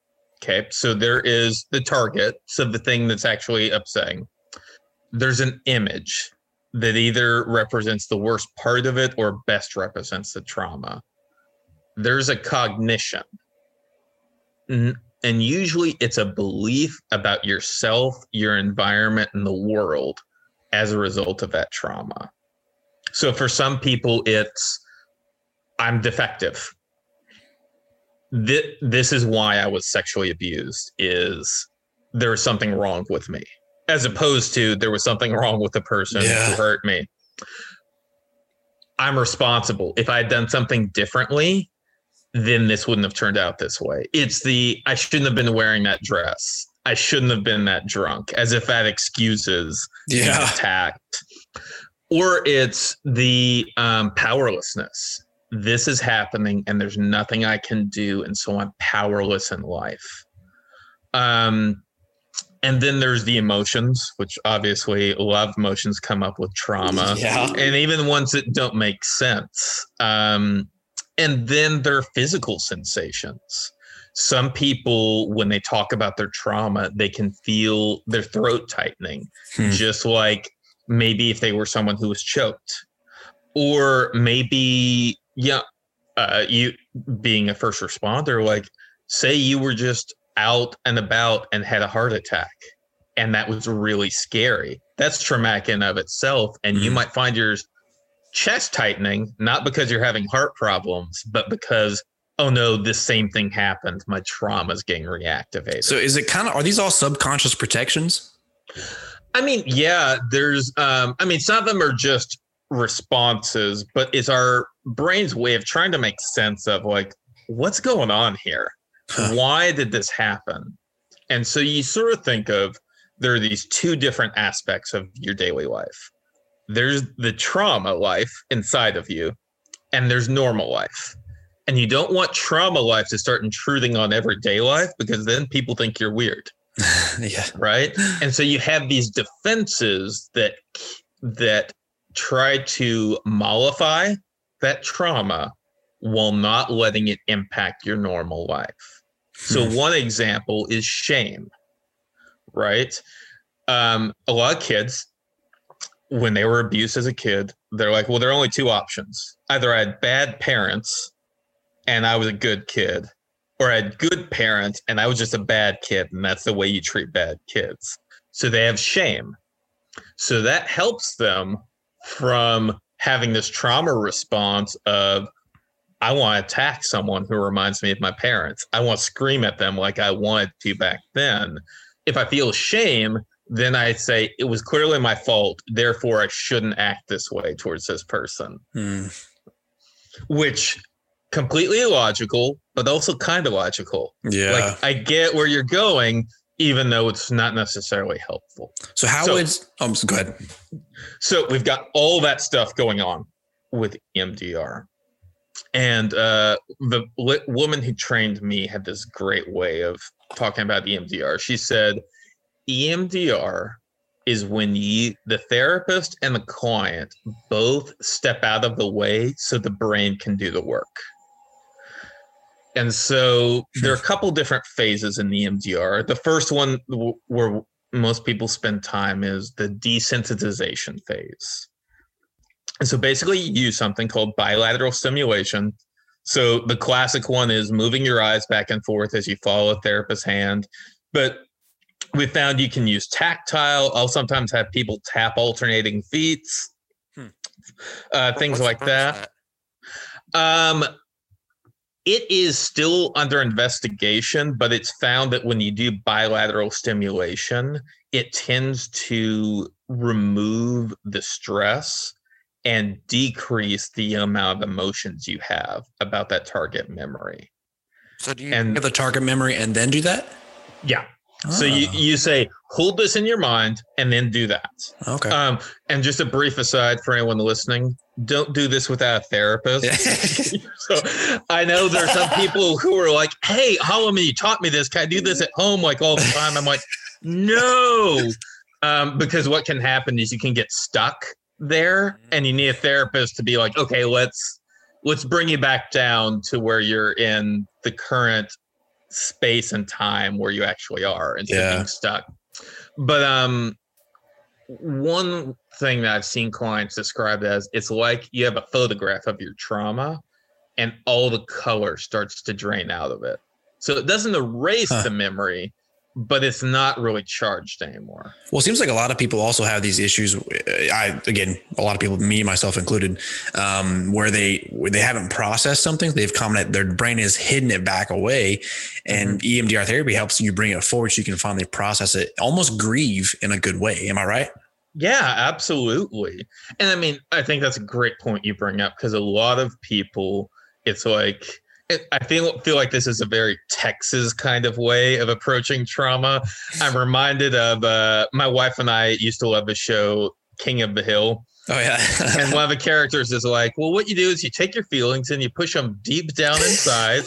Okay, so there is the target, so the thing that's actually upsetting. There's an image that either represents the worst part of it or best represents the trauma. There's a cognition Mm-hmm. and usually it's a belief about yourself, your environment, and the world as a result of that trauma. So for some people, it's I'm defective. This, this is why I was sexually abused is there was something wrong with me as opposed to there was something wrong with the person yeah. who hurt me. I'm responsible. If I had done something differently, then this wouldn't have turned out this way. It's the I shouldn't have been wearing that dress. I shouldn't have been that drunk, as if that excuses yeah. attacked. Or it's the um, powerlessness. This is happening, and there's nothing I can do, and so I'm powerless in life. Um, and then there's the emotions, which obviously a lot of emotions come up with trauma, yeah. and even ones that don't make sense. Um, and then their physical sensations some people when they talk about their trauma they can feel their throat tightening hmm. just like maybe if they were someone who was choked or maybe yeah uh, you being a first responder like say you were just out and about and had a heart attack and that was really scary that's traumatic in of itself and mm-hmm. you hmm. might find yours chest tightening, not because you're having heart problems, but because oh no, this same thing happened. My trauma is getting reactivated. So is it kind of are these all subconscious protections? I mean, yeah, there's um, I mean, some of them are just responses, but it's our brain's way of trying to make sense of like what's going on here? Why did this happen? And so you sort of think of there are these two different aspects of your daily life there's the trauma life inside of you, and there's normal life. And you don't want trauma life to start intruding on everyday life because then people think you're weird. yeah. Right. And so you have these defenses that that try to mollify that trauma while not letting it impact your normal life. So hmm. one example is shame. Right. Um, a lot of kids when they were abused as a kid, they're like, well, there are only two options. Either I had bad parents and I was a good kid, or I had good parents and I was just a bad kid. And that's the way you treat bad kids. So they have shame. So that helps them from having this trauma response of, I want to attack someone who reminds me of my parents. I want to scream at them like I wanted to back then. If I feel shame, then I say it was clearly my fault. Therefore, I shouldn't act this way towards this person. Hmm. Which completely illogical, but also kind of logical. Yeah. Like I get where you're going, even though it's not necessarily helpful. So how so, would um go ahead. So we've got all that stuff going on with EMDR. And uh, the woman who trained me had this great way of talking about EMDR. She said, EMDR is when you the therapist and the client both step out of the way so the brain can do the work. And so there are a couple different phases in the EMDR. The first one where most people spend time is the desensitization phase. And so basically, you use something called bilateral stimulation. So the classic one is moving your eyes back and forth as you follow a therapist's hand. But we found you can use tactile. I'll sometimes have people tap alternating feet, hmm. uh, things like that. that. Um, it is still under investigation, but it's found that when you do bilateral stimulation, it tends to remove the stress and decrease the amount of emotions you have about that target memory. So do you and, have the target memory and then do that? Yeah. So you, ah. you say, hold this in your mind and then do that. Okay. Um, and just a brief aside for anyone listening, don't do this without a therapist. so I know there's some people who are like, hey, Holloman, you taught me this. Can I do this at home like all the time? I'm like, no. Um, because what can happen is you can get stuck there and you need a therapist to be like, okay, let's let's bring you back down to where you're in the current space and time where you actually are instead yeah. of being stuck. But um, one thing that I've seen clients describe as it's like you have a photograph of your trauma and all the color starts to drain out of it. So it doesn't erase huh. the memory, but it's not really charged anymore. Well, it seems like a lot of people also have these issues. I again, a lot of people, me myself included, um, where they where they haven't processed something. They've come commented their brain is hidden it back away, and mm-hmm. EMDR therapy helps you bring it forward so you can finally process it, almost grieve in a good way. Am I right? Yeah, absolutely. And I mean, I think that's a great point you bring up because a lot of people, it's like I feel feel like this is a very Texas kind of way of approaching trauma. I'm reminded of uh, my wife and I used to love the show King of the Hill. Oh yeah. and one of the characters is like, "Well, what you do is you take your feelings and you push them deep down inside.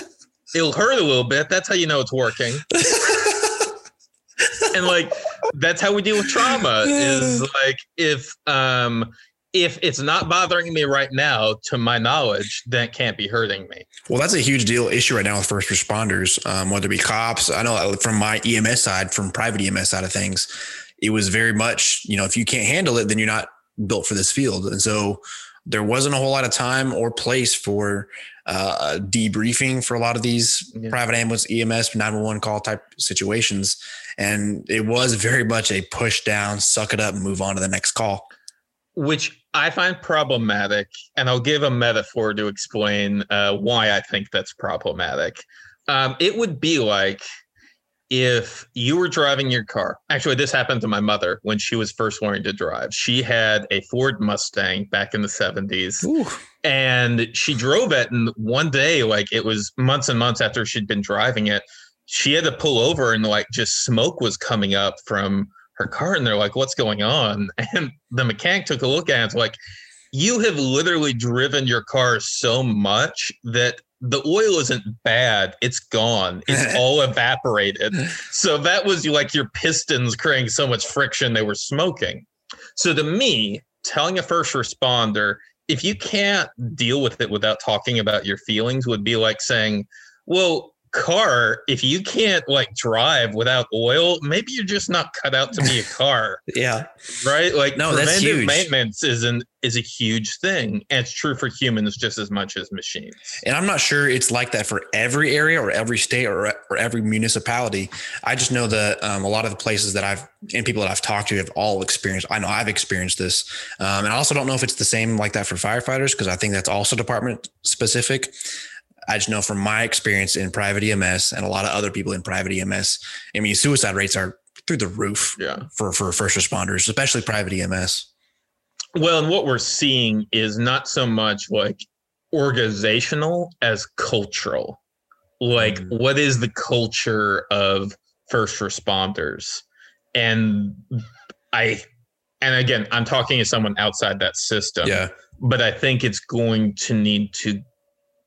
It'll hurt a little bit. That's how you know it's working." and like that's how we deal with trauma is like if um if it's not bothering me right now, to my knowledge, then it can't be hurting me. Well, that's a huge deal issue right now with first responders, um, whether it be cops. I know from my EMS side, from private EMS side of things, it was very much, you know, if you can't handle it, then you're not built for this field. And so there wasn't a whole lot of time or place for uh, debriefing for a lot of these yeah. private ambulance EMS 911 call type situations. And it was very much a push down, suck it up, and move on to the next call which I find problematic. And I'll give a metaphor to explain uh, why I think that's problematic. Um, it would be like if you were driving your car. Actually, this happened to my mother when she was first learning to drive. She had a Ford Mustang back in the 70s. Ooh. And she drove it. And one day, like it was months and months after she'd been driving it, she had to pull over and like just smoke was coming up from her car and they're like, what's going on? And the mechanic took a look at it. It's like, you have literally driven your car so much that the oil isn't bad. It's gone. It's all evaporated. So that was like your pistons creating so much friction they were smoking. So to me, telling a first responder, if you can't deal with it without talking about your feelings, would be like saying, well, car, if you can't like drive without oil, maybe you're just not cut out to be a car. yeah. Right? Like no, that's huge. maintenance is an is a huge thing. And it's true for humans just as much as machines. And I'm not sure it's like that for every area or every state or, or every municipality. I just know that um, a lot of the places that I've and people that I've talked to have all experienced. I know I've experienced this. Um, and I also don't know if it's the same like that for firefighters because I think that's also department specific. I just know from my experience in private EMS and a lot of other people in private EMS, I mean, suicide rates are through the roof yeah. for, for first responders, especially private EMS. Well, and what we're seeing is not so much like organizational as cultural. Like, mm. what is the culture of first responders? And I, and again, I'm talking to someone outside that system. Yeah. But I think it's going to need to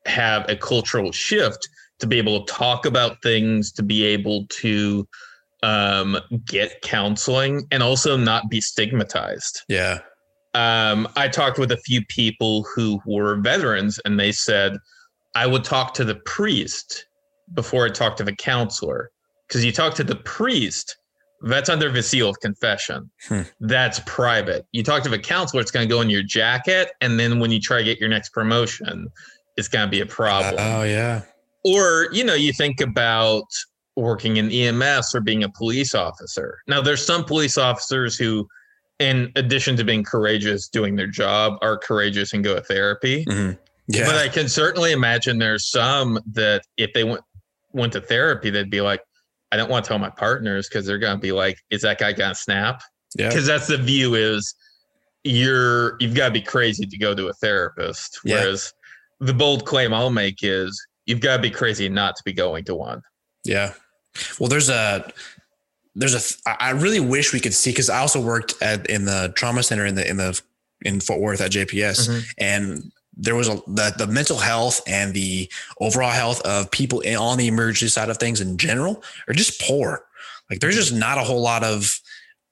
have a cultural shift to be able to talk about things, to be able to um, get counseling, and also not be stigmatized. Yeah. Um, I talked with a few people who were veterans, and they said, I would talk to the priest before I talk to the counselor. Because you talk to the priest, That's under the seal of confession. Hmm. That's private. You talk to the counselor, it's going to go in your jacket. And then when you try to get your next promotion, it's going to be a problem. Uh, oh, yeah. Or, you know, you think about working in EMS or being a police officer. Now, there's some police officers who, in addition to being courageous doing their job, are courageous and go to therapy. Mm-hmm. Yeah. But I can certainly imagine there's some that if they went went to therapy, they'd be like, I don't want to tell my partners because they're gonna be like, is that guy gonna snap? Yeah. Because that's the view is you're you've got to be crazy to go to a therapist. Yeah. Whereas the bold claim I'll make is you've got to be crazy not to be going to one. Yeah. Well, there's a there's a I really wish we could see because I also worked at in the trauma center in the in the in Fort Worth at JPS mm-hmm. and there was a the, the mental health and the overall health of people in, on the emergency side of things in general are just poor. Like there's just not a whole lot of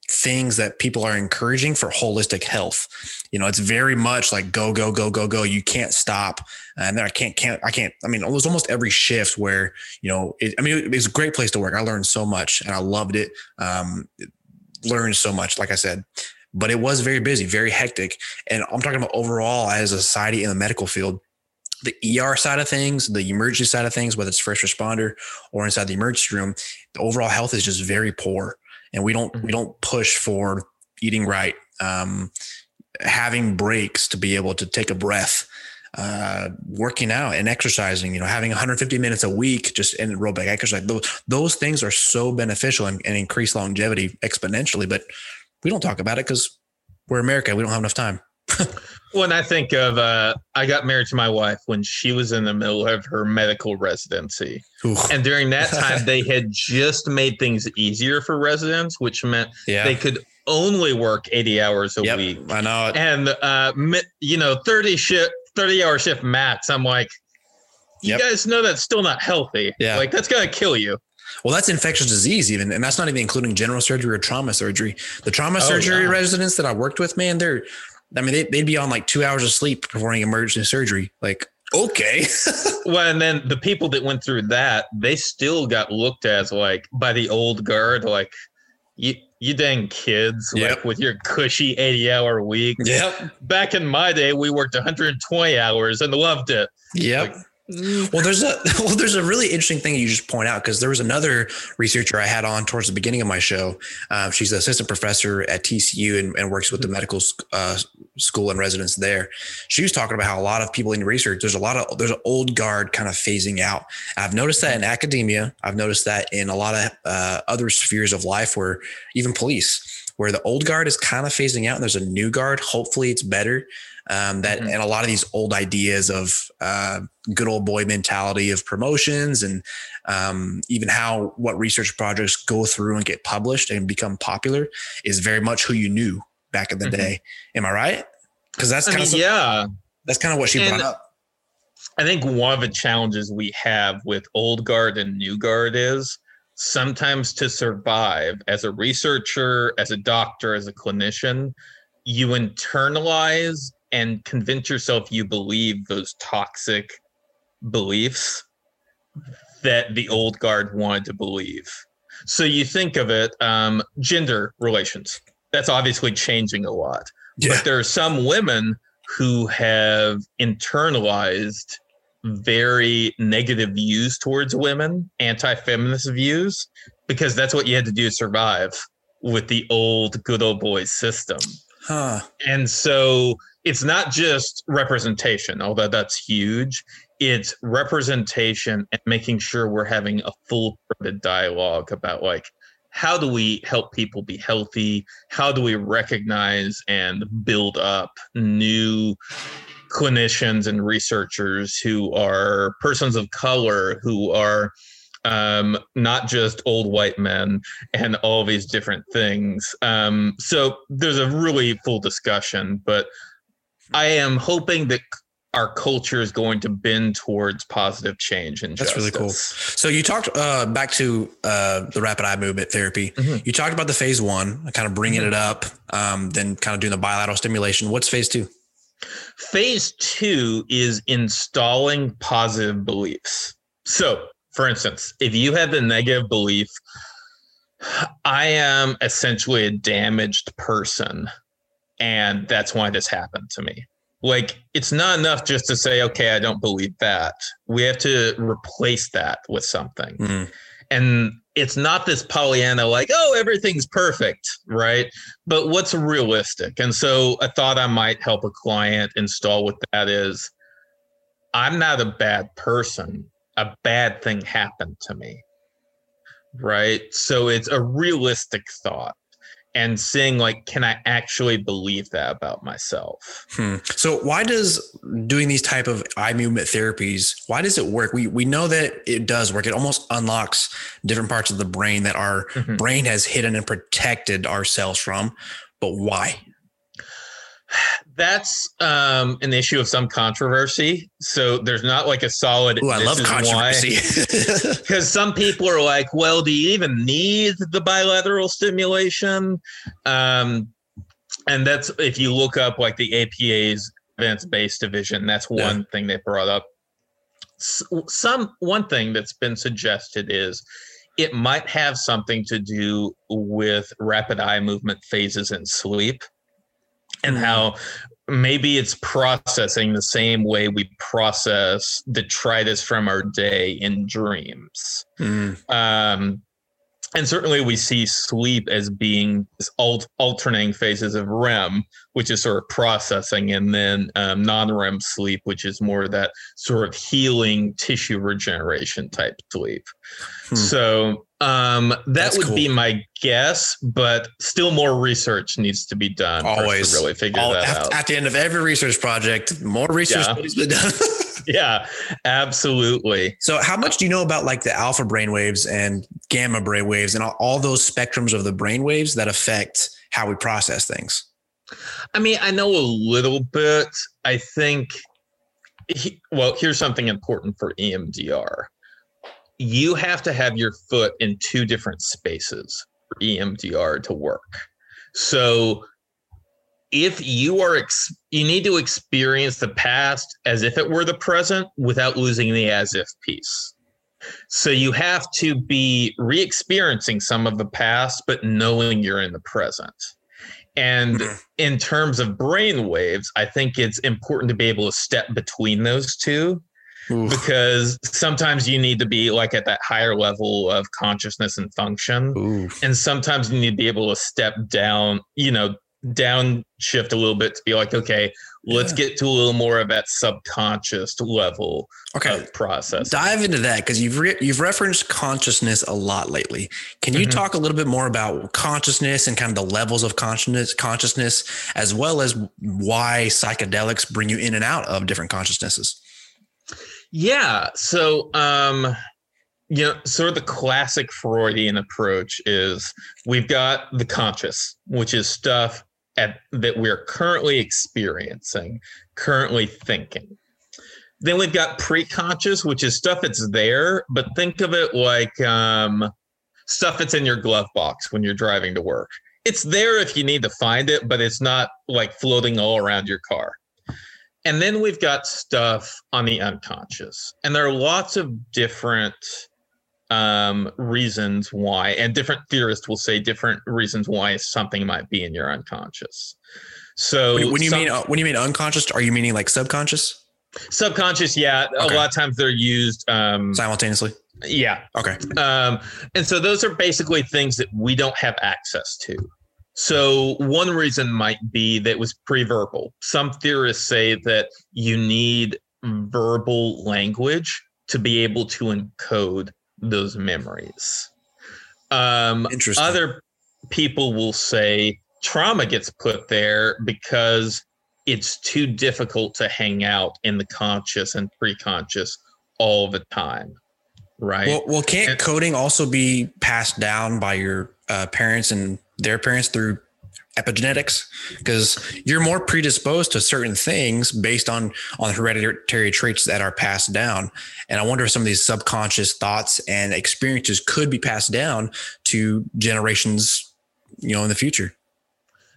things that people are encouraging for holistic health. You know, it's very much like go, go, go, go, go. You can't stop. And then I can't, can't, I can't, I mean, it was almost every shift where, you know, it, I mean, it was a great place to work. I learned so much and I loved it. Um, learned so much, like I said, but it was very busy, very hectic. And I'm talking about overall as a society in the medical field, the ER side of things, the emergency side of things, whether it's first responder or inside the emergency room, the overall health is just very poor and we don't mm-hmm. we don't push for eating right, um, having breaks to be able to take a breath, uh, working out and exercising. You know, having 150 minutes a week just in aerobic exercise. Those those things are so beneficial and, and increase longevity exponentially. But we don't talk about it because we're America. We don't have enough time. when I think of, uh, I got married to my wife when she was in the middle of her medical residency. Oof. And during that time, they had just made things easier for residents, which meant yeah. they could only work 80 hours a yep, week. I know it. And, uh, you know, 30 shift, 30 hour shift max. I'm like, you yep. guys know that's still not healthy. Yeah. Like that's going to kill you. Well, that's infectious disease, even, and that's not even including general surgery or trauma surgery. The trauma oh, surgery yeah. residents that I worked with, man, they're I mean, they, would be on like two hours of sleep performing emergency surgery. Like, okay. well, and then the people that went through that, they still got looked at like by the old guard, like you, you dang kids, yep. like with your cushy 80 hour week. Yep. Back in my day, we worked 120 hours and loved it. Yep. Like, well, there's a well, there's a really interesting thing you just point out because there was another researcher I had on towards the beginning of my show. Uh, she's an assistant professor at TCU and, and works with the medical uh, school and residents there. She was talking about how a lot of people in research there's a lot of there's an old guard kind of phasing out. I've noticed that in academia. I've noticed that in a lot of uh, other spheres of life, where even police, where the old guard is kind of phasing out and there's a new guard. Hopefully, it's better um, that mm-hmm. and a lot of these old ideas of uh, good old boy mentality of promotions and um, even how what research projects go through and get published and become popular is very much who you knew back in the mm-hmm. day. Am I right? Because that's kind of yeah, that's kind of what she and brought up. I think one of the challenges we have with old guard and new guard is sometimes to survive as a researcher, as a doctor, as a clinician, you internalize and convince yourself you believe those toxic beliefs that the old guard wanted to believe. So you think of it, um, gender relations. That's obviously changing a lot. Yeah. But there are some women who have internalized very negative views towards women, anti-feminist views, because that's what you had to do to survive with the old good old boys system. Huh. And so it's not just representation, although that's huge. It's representation and making sure we're having a full dialogue about like how do we help people be healthy? How do we recognize and build up new clinicians and researchers who are persons of color, who are um, not just old white men and all these different things. Um, so there's a really full discussion, but I am hoping that our culture is going to bend towards positive change and that's really cool so you talked uh, back to uh, the rapid eye movement therapy mm-hmm. you talked about the phase one kind of bringing mm-hmm. it up um, then kind of doing the bilateral stimulation what's phase two phase two is installing positive beliefs so for instance if you have the negative belief I am essentially a damaged person. And that's why this happened to me. Like, it's not enough just to say, okay, I don't believe that. We have to replace that with something. Mm. And it's not this Pollyanna, like, oh, everything's perfect, right? But what's realistic? And so I thought I might help a client install what that is. I'm not a bad person. A bad thing happened to me right? So it's a realistic thought and seeing like can i actually believe that about myself hmm. so why does doing these type of eye movement therapies why does it work we we know that it does work it almost unlocks different parts of the brain that our mm-hmm. brain has hidden and protected ourselves from but why that's um, an issue of some controversy. So there's not like a solid. Ooh, I love controversy. Because some people are like, well, do you even need the bilateral stimulation? Um, and that's if you look up like the APA's evidence based division, that's one yeah. thing they brought up. Some one thing that's been suggested is it might have something to do with rapid eye movement phases in sleep and how maybe it's processing the same way we process detritus from our day in dreams. Mm. Um, and certainly we see sleep as being alt- alternating phases of REM, which is sort of processing, and then um, non-REM sleep, which is more that sort of healing tissue regeneration type sleep. Hmm. So um, that That's would cool. be my guess, but still more research needs to be done. Always really figure All, that at, out. At the end of every research project, more research yeah. needs to be done. yeah, absolutely. So, how much do you know about like the alpha brain waves and gamma brain waves and all, all those spectrums of the brain waves that affect how we process things? I mean, I know a little bit. I think, he, well, here's something important for EMDR you have to have your foot in two different spaces for EMDR to work. So if you are ex- you need to experience the past as if it were the present without losing the as if piece. So you have to be re-experiencing some of the past but knowing you're in the present. And mm-hmm. in terms of brain waves, I think it's important to be able to step between those two Oof. because sometimes you need to be like at that higher level of consciousness and function. Oof. And sometimes you need to be able to step down, you know, downshift a little bit to be like, okay, let's get to a little more of that subconscious level okay. process. Dive into that because you've re- you've referenced consciousness a lot lately. Can you mm-hmm. talk a little bit more about consciousness and kind of the levels of consciousness, consciousness, as well as why psychedelics bring you in and out of different consciousnesses? Yeah. So, um, you know, sort of the classic Freudian approach is we've got the conscious, which is stuff at, that we're currently experiencing, currently thinking. Then we've got pre-conscious, which is stuff that's there, but think of it like um, stuff that's in your glove box when you're driving to work. It's there if you need to find it, but it's not like floating all around your car. And then we've got stuff on the unconscious. And there are lots of different um, reasons why, and different theorists will say different reasons why something might be in your unconscious. So when, when you some, mean uh, when you mean unconscious, are you meaning like subconscious? Subconscious, yeah. Okay. A lot of times they're used um, simultaneously. Yeah. Okay. Um, and so those are basically things that we don't have access to. So one reason might be that it was pre-verbal. Some theorists say that you need verbal language to be able to encode those memories. Um, Interesting. Other people will say trauma gets put there because it's too difficult to hang out in the conscious and pre-conscious all the time right well, well can't and, coding also be passed down by your uh, parents and their parents through epigenetics because you're more predisposed to certain things based on on hereditary traits that are passed down. And i wonder if some of these subconscious thoughts and experiences could be passed down to generations you know in the future.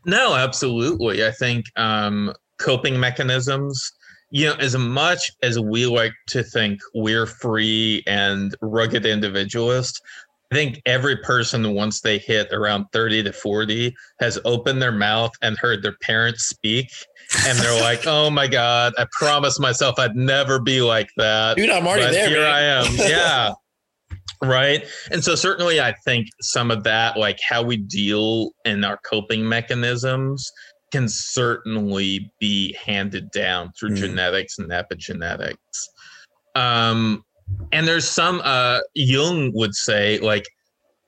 No absolutely. I think um coping mechanisms you know as much as we like to think we're free and rugged individualist think every person, once they hit around 30 to 40, has opened their mouth and heard their parents speak. And they're like, oh my God, I promised myself I'd never be like that. Dude, I'm already there. Here man. I am. Yeah. right. And so, certainly, I think some of that, like how we deal in our coping mechanisms, can certainly be handed down through mm. genetics and epigenetics. Um, and there's some uh, Jung would say like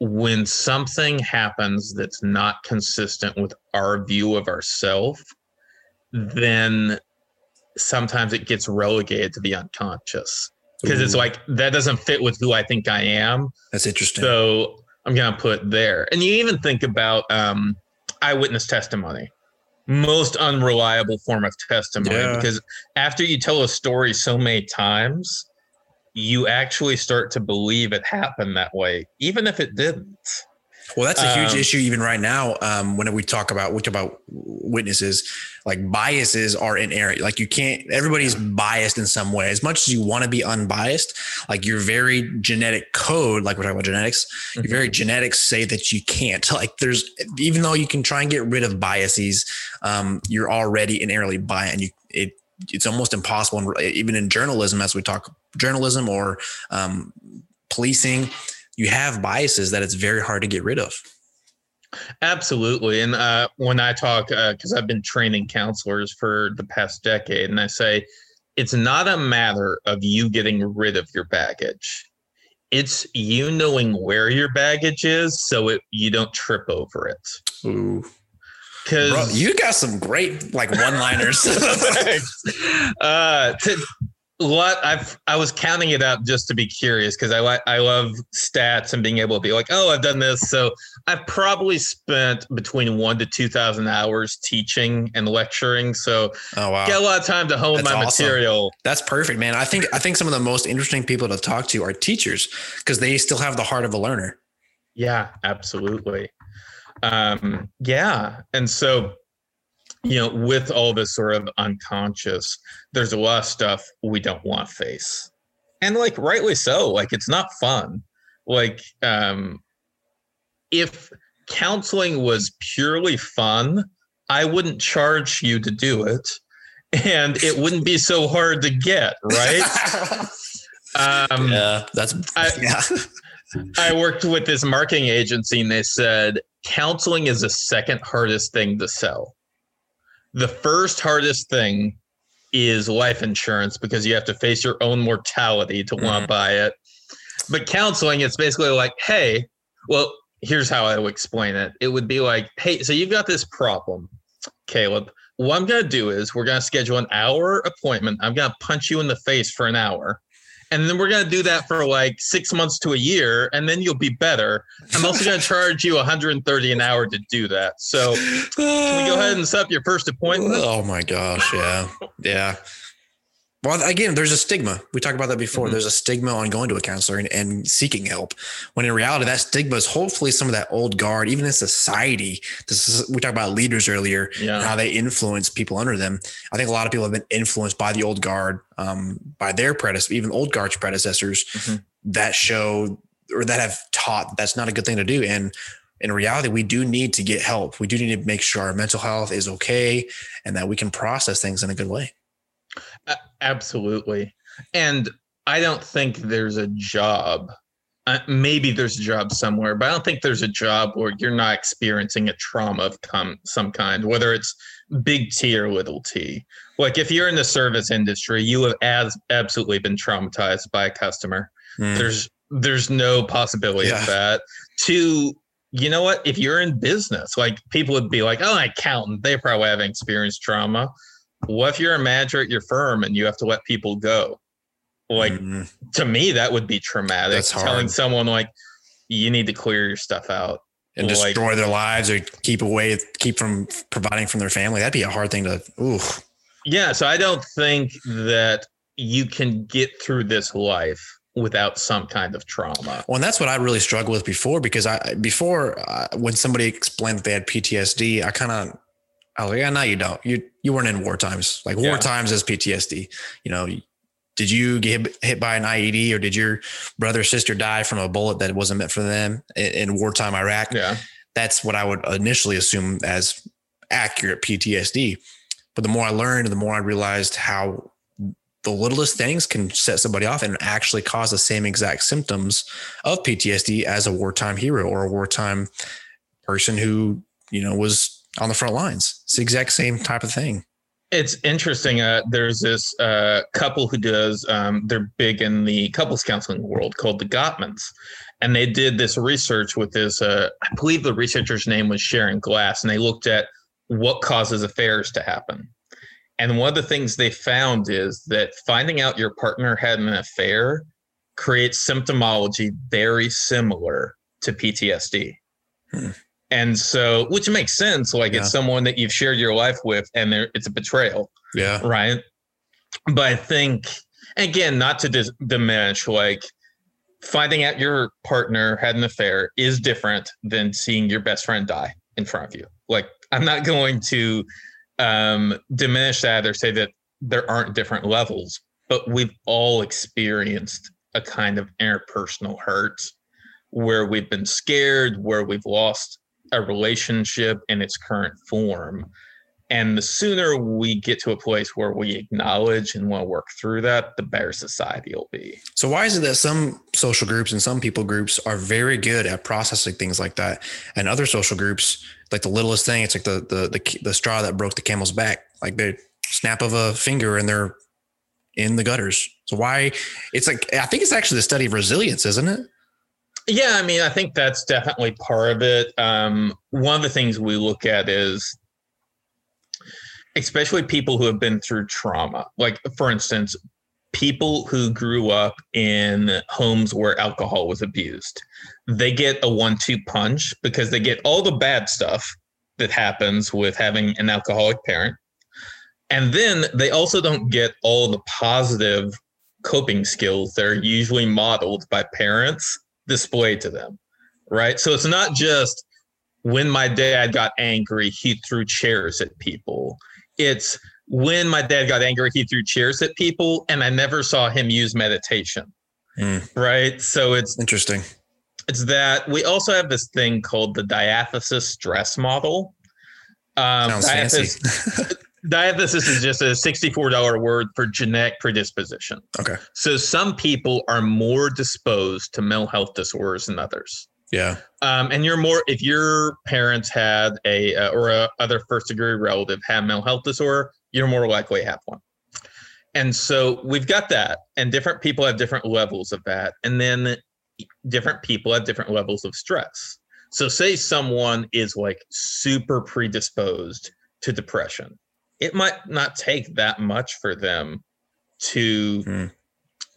when something happens that's not consistent with our view of ourself, then sometimes it gets relegated to the unconscious because it's like that doesn't fit with who I think I am. That's interesting. So I'm gonna put there. And you even think about um, eyewitness testimony most unreliable form of testimony yeah. because after you tell a story so many times, you actually start to believe it happened that way, even if it didn't. Well, that's a huge um, issue even right now. Um, when we talk about we talk about witnesses, like biases are inerrant. Like you can't. Everybody's biased in some way. As much as you want to be unbiased, like your very genetic code, like we're talking about genetics, mm-hmm. your very genetics say that you can't. Like there's even though you can try and get rid of biases, um, you're already inherently biased, and you it it's almost impossible. Even in journalism, as we talk journalism or um, policing you have biases that it's very hard to get rid of. Absolutely. And uh, when I talk, because uh, I've been training counselors for the past decade, and I say it's not a matter of you getting rid of your baggage. It's you knowing where your baggage is so it you don't trip over it. Ooh. Because you got some great like one-liners. uh, to, what I've I was counting it up just to be curious because I like I love stats and being able to be like, oh, I've done this. So I've probably spent between one to two thousand hours teaching and lecturing. So oh wow, get a lot of time to hone That's my awesome. material. That's perfect, man. I think I think some of the most interesting people to talk to are teachers because they still have the heart of a learner. Yeah, absolutely. Um, yeah, and so you know, with all this sort of unconscious, there's a lot of stuff we don't want to face. And like rightly so, like it's not fun. Like um if counseling was purely fun, I wouldn't charge you to do it and it wouldn't be so hard to get, right? um Yeah, that's I, yeah. I worked with this marketing agency and they said counseling is the second hardest thing to sell the first hardest thing is life insurance because you have to face your own mortality to mm-hmm. want to buy it. But counseling, it's basically like, hey, well, here's how I would explain it. It would be like, hey, so you've got this problem, Caleb. What I'm going to do is we're going to schedule an hour appointment. I'm going to punch you in the face for an hour and then we're going to do that for like six months to a year and then you'll be better. I'm also going to charge you 130 an hour to do that. So can we go ahead and set up your first appointment? Oh my gosh yeah. Yeah well, again, there's a stigma. We talked about that before. Mm-hmm. There's a stigma on going to a counselor and, and, seeking help. When in reality, that stigma is hopefully some of that old guard, even in society. This is we talked about leaders earlier, yeah. how they influence people under them. I think a lot of people have been influenced by the old guard, um, by their predecessors, even old guard's predecessors mm-hmm. that show or that have taught that's not a good thing to do. And in reality, we do need to get help. We do need to make sure our mental health is okay and that we can process things in a good way. Absolutely. And I don't think there's a job. Uh, maybe there's a job somewhere, but I don't think there's a job where you're not experiencing a trauma of com- some kind, whether it's big T or little t. Like if you're in the service industry, you have as absolutely been traumatized by a customer. Mm. There's there's no possibility yeah. of that. To you know what? If you're in business, like people would be like, "Oh, an accountant, they probably have experienced trauma." What if you're a manager at your firm and you have to let people go? Like mm-hmm. to me, that would be traumatic. That's hard. Telling someone like you need to clear your stuff out and like, destroy their lives or keep away, keep from providing from their family. That'd be a hard thing to. Ooh. Yeah, so I don't think that you can get through this life without some kind of trauma. Well, and that's what I really struggled with before because I before uh, when somebody explained that they had PTSD, I kind of I was like, yeah, no, you don't. You you weren't in war times. Like war yeah. times as PTSD. You know, did you get hit by an IED or did your brother or sister die from a bullet that wasn't meant for them in, in wartime Iraq? Yeah. That's what I would initially assume as accurate PTSD. But the more I learned, the more I realized how the littlest things can set somebody off and actually cause the same exact symptoms of PTSD as a wartime hero or a wartime person who, you know, was on the front lines. It's the exact same type of thing. It's interesting. Uh, there's this uh, couple who does, um, they're big in the couples counseling world called the Gottmans. And they did this research with this, uh, I believe the researcher's name was Sharon Glass, and they looked at what causes affairs to happen. And one of the things they found is that finding out your partner had an affair creates symptomology very similar to PTSD. Hmm. And so, which makes sense. Like yeah. it's someone that you've shared your life with, and it's a betrayal. Yeah. Right. But I think, again, not to dis- diminish, like finding out your partner had an affair is different than seeing your best friend die in front of you. Like, I'm not going to um, diminish that or say that there aren't different levels, but we've all experienced a kind of interpersonal hurt where we've been scared, where we've lost a relationship in its current form. And the sooner we get to a place where we acknowledge and want to work through that, the better society will be. So, why is it that some social groups and some people groups are very good at processing things like that, and other social groups, like the littlest thing, it's like the the the, the straw that broke the camel's back, like the snap of a finger, and they're in the gutters. So, why? It's like I think it's actually the study of resilience, isn't it? Yeah, I mean, I think that's definitely part of it. Um, one of the things we look at is, especially people who have been through trauma. Like, for instance, people who grew up in homes where alcohol was abused, they get a one two punch because they get all the bad stuff that happens with having an alcoholic parent. And then they also don't get all the positive coping skills that are usually modeled by parents displayed to them, right? So it's not just when my dad got angry, he threw chairs at people. It's when my dad got angry, he threw chairs at people, and I never saw him use meditation. Mm. Right. So it's interesting. It's that we also have this thing called the diathesis stress model. Um, Sounds diathesis, fancy. diathesis is just a $64 word for genetic predisposition. Okay. So some people are more disposed to mental health disorders than others. Yeah. Um, and you're more if your parents had a uh, or a other first degree relative had mental health disorder, you're more likely to have one. And so we've got that, and different people have different levels of that, and then different people have different levels of stress. So say someone is like super predisposed to depression it might not take that much for them to mm.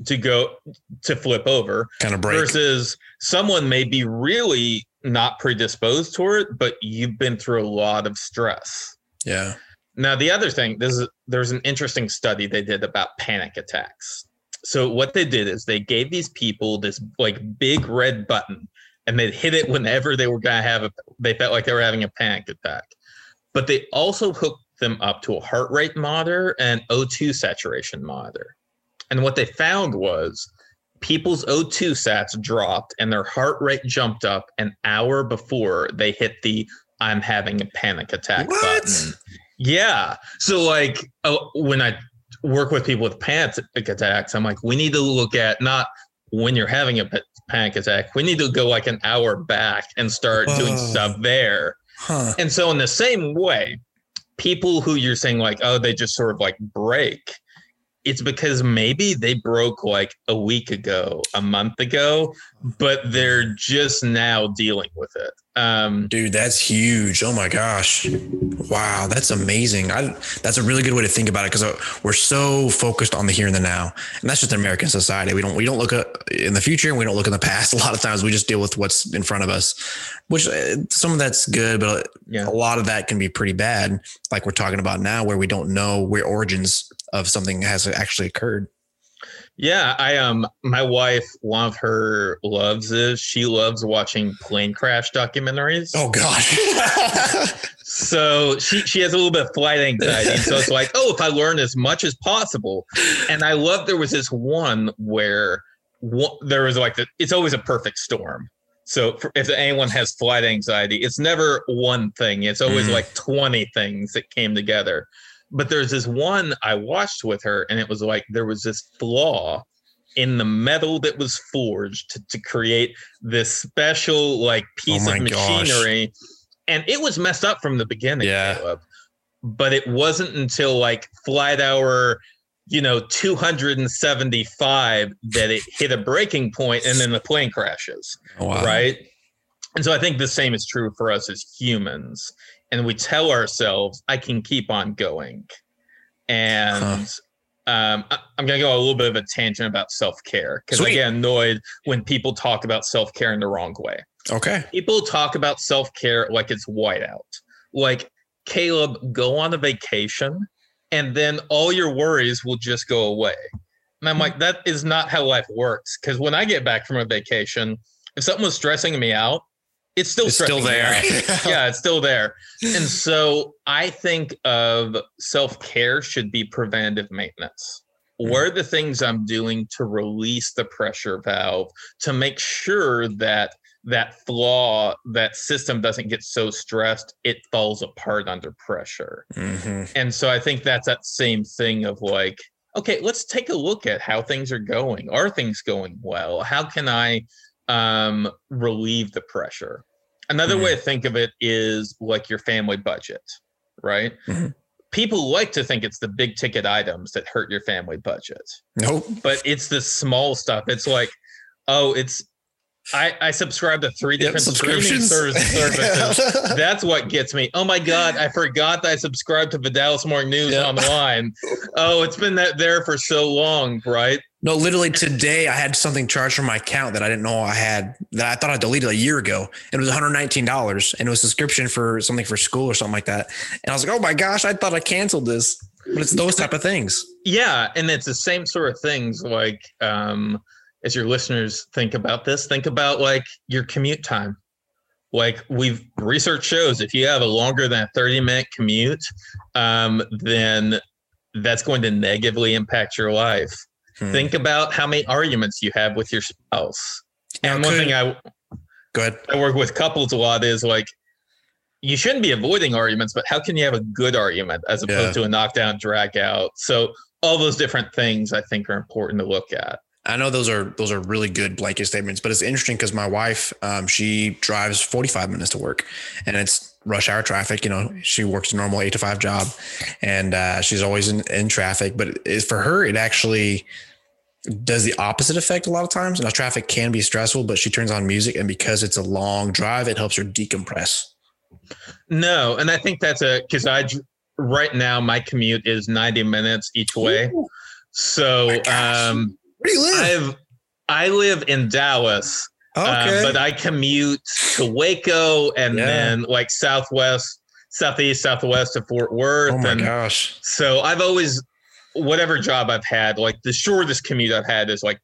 to go to flip over kind of break. versus someone may be really not predisposed toward it but you've been through a lot of stress. Yeah. Now the other thing this is there's an interesting study they did about panic attacks. So what they did is they gave these people this like big red button and they'd hit it whenever they were to have a they felt like they were having a panic attack. But they also hooked them up to a heart rate monitor and O2 saturation monitor. And what they found was people's O2 sats dropped and their heart rate jumped up an hour before they hit the I'm having a panic attack what? button. Yeah. So, like, uh, when I work with people with panic attacks, I'm like, we need to look at not when you're having a panic attack, we need to go like an hour back and start Whoa. doing stuff there. Huh. And so, in the same way, people who you're saying like, oh, they just sort of like break. It's because maybe they broke like a week ago, a month ago, but they're just now dealing with it. Um, Dude, that's huge. Oh my gosh. Wow, that's amazing. I, that's a really good way to think about it because uh, we're so focused on the here and the now, and that's just American society. We don't we don't look at in the future and we don't look in the past. A lot of times we just deal with what's in front of us, which uh, some of that's good, but yeah. a lot of that can be pretty bad. Like we're talking about now, where we don't know where origins of something has actually occurred. Yeah, I um my wife, one of her loves is she loves watching plane crash documentaries. Oh gosh. so she she has a little bit of flight anxiety. so it's like, oh, if I learn as much as possible. And I love there was this one where one, there was like the, it's always a perfect storm. So for, if anyone has flight anxiety, it's never one thing. It's always mm. like 20 things that came together. But there's this one I watched with her, and it was like there was this flaw in the metal that was forged to, to create this special like oh piece oh of machinery. Gosh. And it was messed up from the beginning. Yeah. Caleb. But it wasn't until like flight hour, you know, 275 that it hit a breaking point and then the plane crashes. Oh, wow. Right. And so I think the same is true for us as humans. And we tell ourselves, I can keep on going. And huh. Um, I'm going to go a little bit of a tangent about self care because I get annoyed when people talk about self care in the wrong way. Okay. People talk about self care like it's whiteout. Like, Caleb, go on a vacation and then all your worries will just go away. And I'm like, that is not how life works. Because when I get back from a vacation, if something was stressing me out, it's still it's still there. yeah, it's still there. And so I think of self care should be preventive maintenance. Mm-hmm. What are the things I'm doing to release the pressure valve to make sure that that flaw, that system doesn't get so stressed, it falls apart under pressure. Mm-hmm. And so I think that's that same thing of like, okay, let's take a look at how things are going. Are things going well? How can I um, relieve the pressure. Another mm-hmm. way to think of it is like your family budget, right? Mm-hmm. People like to think it's the big ticket items that hurt your family budget. Nope. But it's the small stuff. It's like, oh, it's I, I subscribe to three different yep, streaming services. That's what gets me. Oh my god, I forgot that I subscribed to the Dallas Morning News yep. online. Oh, it's been that there for so long, right? No, literally today I had something charged from my account that I didn't know I had that I thought I deleted a year ago. And it was $119 and it was subscription for something for school or something like that. And I was like, oh my gosh, I thought I canceled this. But it's those type of things. Yeah. And it's the same sort of things like um as your listeners think about this, think about like your commute time. Like we've research shows if you have a longer than a 30 minute commute, um, then that's going to negatively impact your life Hmm. Think about how many arguments you have with your spouse. And one thing I go ahead. I work with couples a lot is like you shouldn't be avoiding arguments, but how can you have a good argument as opposed yeah. to a knockdown drag out? So all those different things I think are important to look at. I know those are those are really good blanket statements, but it's interesting because my wife, um, she drives 45 minutes to work, and it's rush hour traffic. You know, she works a normal eight to five job, and uh, she's always in, in traffic. But it, for her, it actually does the opposite effect a lot of times. Now, traffic can be stressful, but she turns on music, and because it's a long drive, it helps her decompress. No, and I think that's a because I right now my commute is ninety minutes each way. Ooh. So, um, where do you live? I've I live in Dallas, um, okay. but I commute to Waco and yeah. then like Southwest, Southeast, Southwest to Fort Worth. Oh my and gosh! So I've always whatever job I've had, like the shortest commute I've had is like,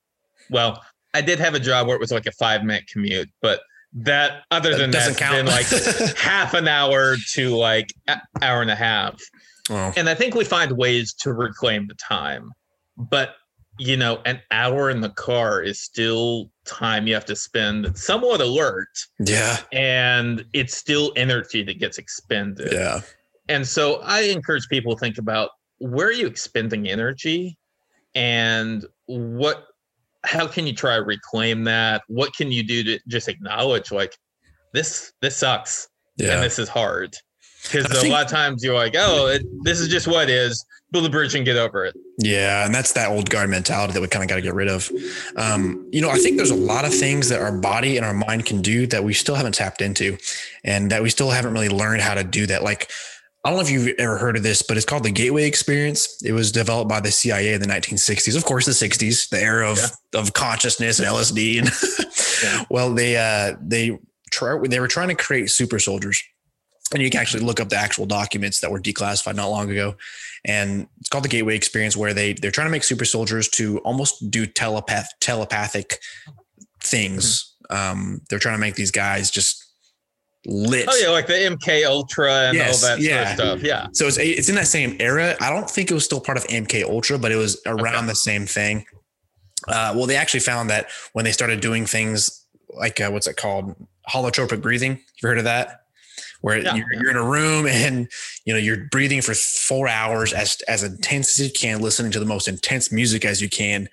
well, I did have a job where it was like a five minute commute, but that other than that, that been like half an hour to like hour and a half. Oh. And I think we find ways to reclaim the time, but you know, an hour in the car is still time you have to spend somewhat alert. Yeah. And it's still energy that gets expended. Yeah. And so I encourage people to think about where are you expending energy? And what how can you try to reclaim that? What can you do to just acknowledge like this this sucks yeah. and this is hard? Because a lot of times you're like oh it, this is just what is build a bridge and get over it. Yeah and that's that old guard mentality that we kind of got to get rid of. Um, you know i think there's a lot of things that our body and our mind can do that we still haven't tapped into and that we still haven't really learned how to do that. Like I don't know if you've ever heard of this, but it's called the Gateway Experience. It was developed by the CIA in the 1960s. Of course, the 60s, the era of, yeah. of consciousness and LSD. And yeah. well, they uh, they try they were trying to create super soldiers, and you can actually look up the actual documents that were declassified not long ago. And it's called the Gateway Experience, where they they're trying to make super soldiers to almost do telepath telepathic things. Mm-hmm. Um, they're trying to make these guys just lit. Oh yeah, like the MK Ultra and yes, all that yeah. sort of stuff. Yeah. So it's it's in that same era. I don't think it was still part of MK Ultra, but it was around okay. the same thing. Uh, well, they actually found that when they started doing things like uh, what's it called, holotropic breathing. You've heard of that? Where yeah, you're, you're in a room and you know you're breathing for four hours as as intense as you can, listening to the most intense music as you can,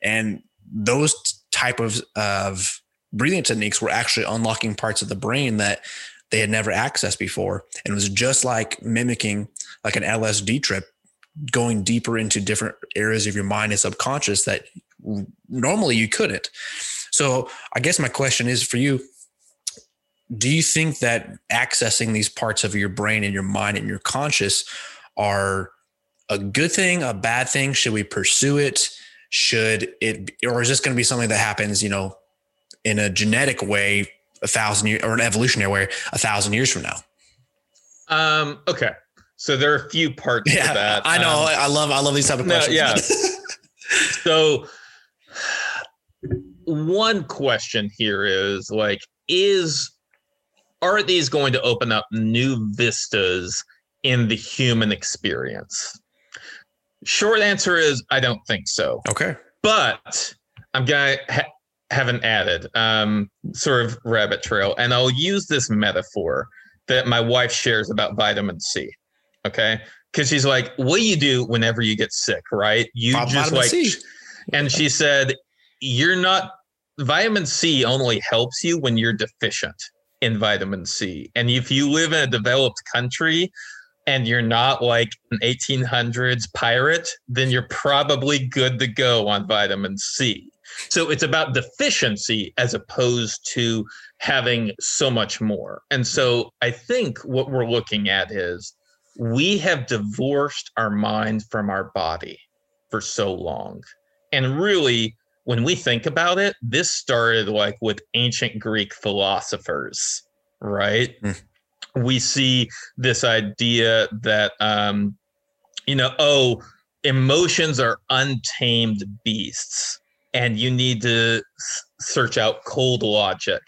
and those type of of breathing techniques were actually unlocking parts of the brain that they had never accessed before. And it was just like mimicking like an LSD trip, going deeper into different areas of your mind and subconscious that normally you couldn't. So I guess my question is for you, do you think that accessing these parts of your brain and your mind and your conscious are a good thing, a bad thing? Should we pursue it? Should it, or is this going to be something that happens, you know, in a genetic way a thousand years or an evolutionary way a thousand years from now? Um, okay. So there are a few parts yeah, to that. I know. Um, I love I love these type of questions. No, yeah. so one question here is like, is are these going to open up new vistas in the human experience? Short answer is I don't think so. Okay. But I'm gonna ha- haven't added um, sort of rabbit trail, and I'll use this metaphor that my wife shares about vitamin C. Okay, because she's like, "What do you do whenever you get sick? Right? You just like," C. and she said, "You're not." Vitamin C only helps you when you're deficient in vitamin C, and if you live in a developed country, and you're not like an 1800s pirate, then you're probably good to go on vitamin C. So it's about deficiency as opposed to having so much more. And so I think what we're looking at is we have divorced our mind from our body for so long. And really, when we think about it, this started like with ancient Greek philosophers, right? Mm. We see this idea that, um, you know, oh, emotions are untamed beasts and you need to search out cold logic.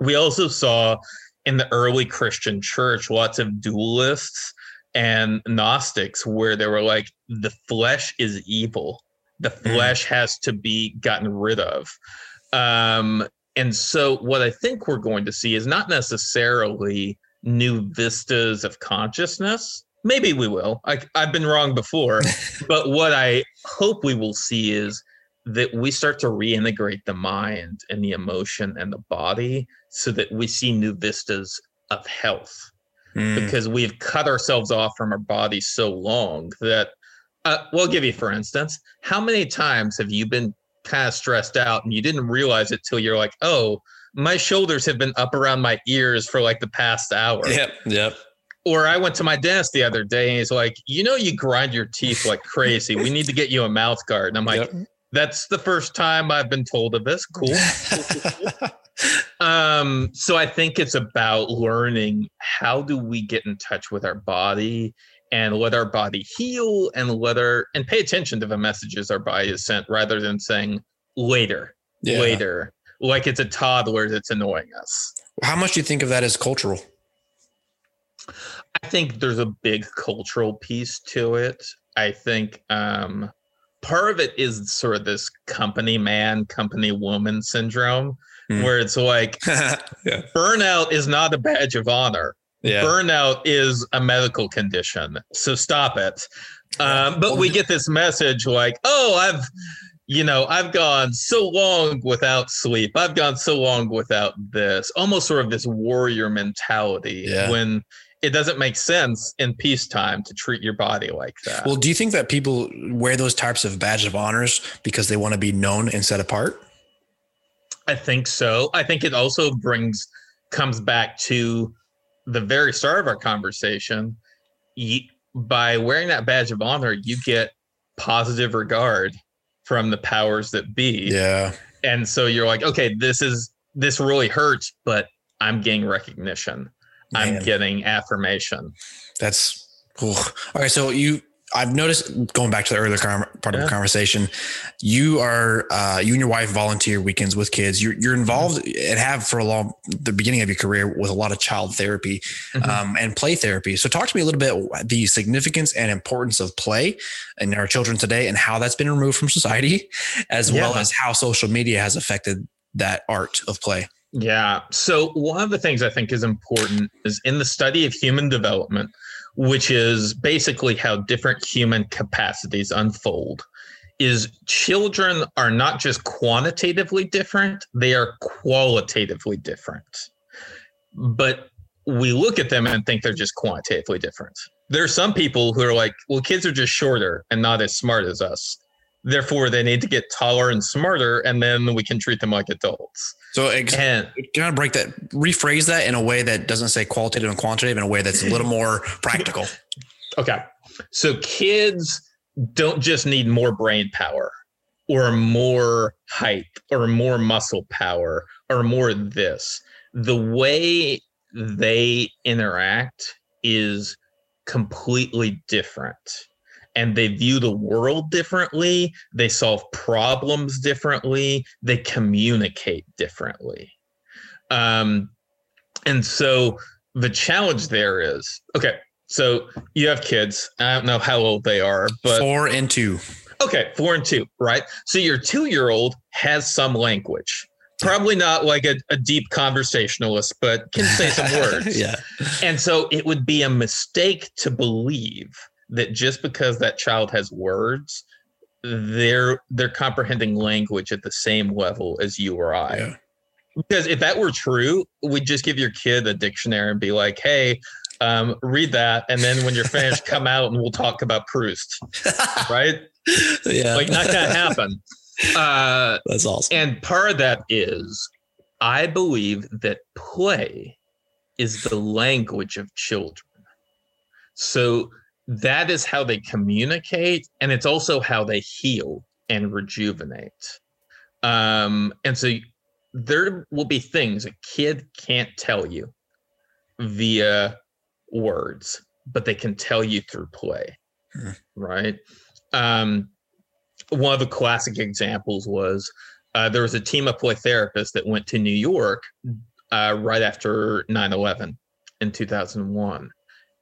We also saw in the early Christian church lots of dualists and Gnostics where they were like, the flesh is evil. The hmm. flesh has to be gotten rid of. Um, and so, what I think we're going to see is not necessarily new vistas of consciousness. Maybe we will. I, I've been wrong before. but what I hope we will see is that we start to reintegrate the mind and the emotion and the body so that we see new vistas of health mm. because we've cut ourselves off from our body so long that uh, we'll give you for instance how many times have you been kind of stressed out and you didn't realize it till you're like oh my shoulders have been up around my ears for like the past hour yep yep or I went to my dentist the other day and he's like, you know, you grind your teeth like crazy. We need to get you a mouth guard. And I'm like, yep that's the first time I've been told of this. Cool. um, so I think it's about learning how do we get in touch with our body and let our body heal and let our and pay attention to the messages our body is sent rather than saying later, yeah. later, like it's a toddler that's annoying us. How much do you think of that as cultural? I think there's a big cultural piece to it. I think um part of it is sort of this company man, company woman syndrome, mm. where it's like yeah. burnout is not a badge of honor. Yeah. Burnout is a medical condition. So stop it. Um, but we get this message like, oh, I've, you know, I've gone so long without sleep. I've gone so long without this, almost sort of this warrior mentality yeah. when it doesn't make sense in peacetime to treat your body like that. Well, do you think that people wear those types of badge of honors because they want to be known and set apart? I think so. I think it also brings comes back to the very start of our conversation. You, by wearing that badge of honor, you get positive regard from the powers that be. Yeah. And so you're like, okay, this is this really hurts, but I'm getting recognition. Man. I'm getting affirmation. That's cool. All right. So you I've noticed going back to the earlier part of the conversation, you are uh, you and your wife volunteer weekends with kids. You're you're involved mm-hmm. and have for a long the beginning of your career with a lot of child therapy mm-hmm. um, and play therapy. So talk to me a little bit the significance and importance of play in our children today and how that's been removed from society, as yeah. well as how social media has affected that art of play. Yeah. So one of the things I think is important is in the study of human development which is basically how different human capacities unfold is children are not just quantitatively different they are qualitatively different. But we look at them and think they're just quantitatively different. There are some people who are like well kids are just shorter and not as smart as us therefore they need to get taller and smarter and then we can treat them like adults so ex- and, kind of break that, rephrase that in a way that doesn't say qualitative and quantitative in a way that's a little more practical. Okay. So kids don't just need more brain power or more height or more muscle power or more this. The way they interact is completely different and they view the world differently, they solve problems differently, they communicate differently. Um, and so the challenge there is okay, so you have kids. I don't know how old they are, but four and two. Okay, four and two, right? So your two year old has some language. Probably not like a, a deep conversationalist, but can say some words. yeah. And so it would be a mistake to believe that just because that child has words, they're they're comprehending language at the same level as you or I. Yeah. Because if that were true, we'd just give your kid a dictionary and be like, "Hey, um, read that, and then when you're finished, come out and we'll talk about Proust." right? Yeah, like not gonna happen. Uh, That's awesome. And part of that is, I believe that play is the language of children. So that is how they communicate and it's also how they heal and rejuvenate. Um, and so there will be things a kid can't tell you via words but they can tell you through play hmm. right? Um, one of the classic examples was uh, there was a team of play therapists that went to new york uh, right after 9-11 in 2001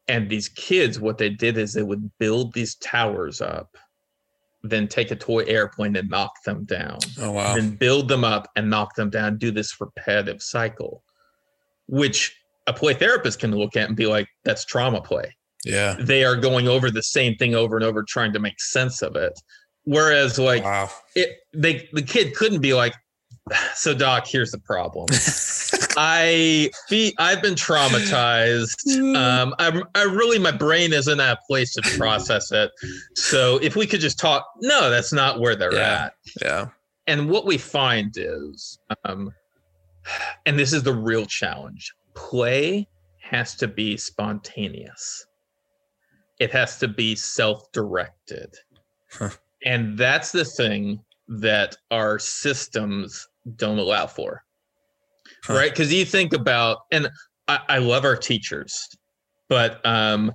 and these kids, what they did is they would build these towers up, then take a toy airplane and knock them down. Oh wow. Then build them up and knock them down, do this repetitive cycle, which a play therapist can look at and be like, that's trauma play. Yeah. They are going over the same thing over and over, trying to make sense of it. Whereas like wow. it they the kid couldn't be like, so doc, here's the problem. I I've been traumatized. Um, I'm I really my brain isn't at a place to process it. So if we could just talk, no, that's not where they're yeah. at. Yeah. And what we find is, um, and this is the real challenge: play has to be spontaneous. It has to be self-directed, huh. and that's the thing that our systems don't allow for huh. right? Because you think about, and I, I love our teachers, but um,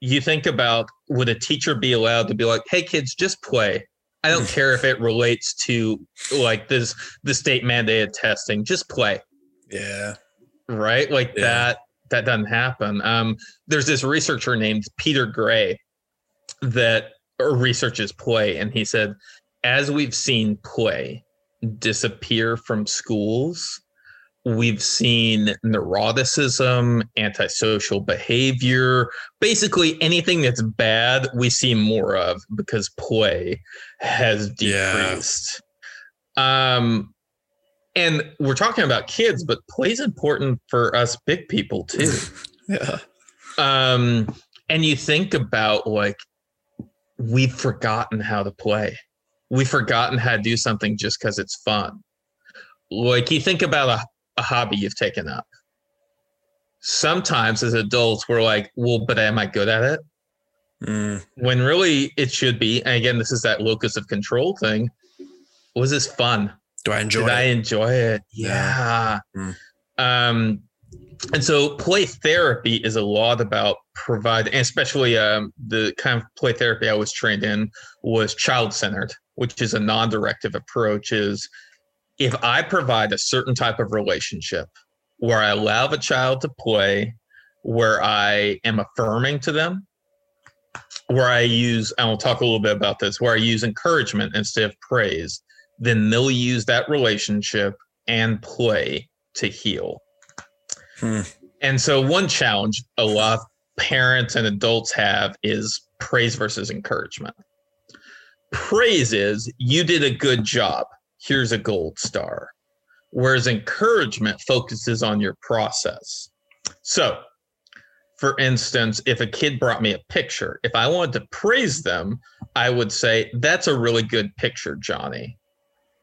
you think about would a teacher be allowed to be like, "Hey, kids, just play." I don't care if it relates to like this the state mandated testing. Just play. Yeah. Right. Like yeah. that. That doesn't happen. Um, there's this researcher named Peter Gray that researches play, and he said, as we've seen play disappear from schools, we've seen neuroticism, antisocial behavior, basically anything that's bad, we see more of because play has decreased. Yeah. Um, and we're talking about kids, but play is important for us big people too. yeah. Um, and you think about like we've forgotten how to play. We've forgotten how to do something just because it's fun. Like you think about a a hobby you've taken up. Sometimes as adults, we're like, well, but am I good at it? Mm. When really it should be. And again, this is that locus of control thing. Was this fun? Do I enjoy Did it? I enjoy it? Yeah. yeah. Mm. Um, and so play therapy is a lot about providing, especially um, the kind of play therapy I was trained in was child centered, which is a non directive approach. Is if I provide a certain type of relationship where I allow the child to play, where I am affirming to them, where I use, and we'll talk a little bit about this, where I use encouragement instead of praise, then they'll use that relationship and play to heal. Hmm. And so, one challenge a lot of parents and adults have is praise versus encouragement. Praise is you did a good job. Here's a gold star. Whereas encouragement focuses on your process. So, for instance, if a kid brought me a picture, if I wanted to praise them, I would say, That's a really good picture, Johnny.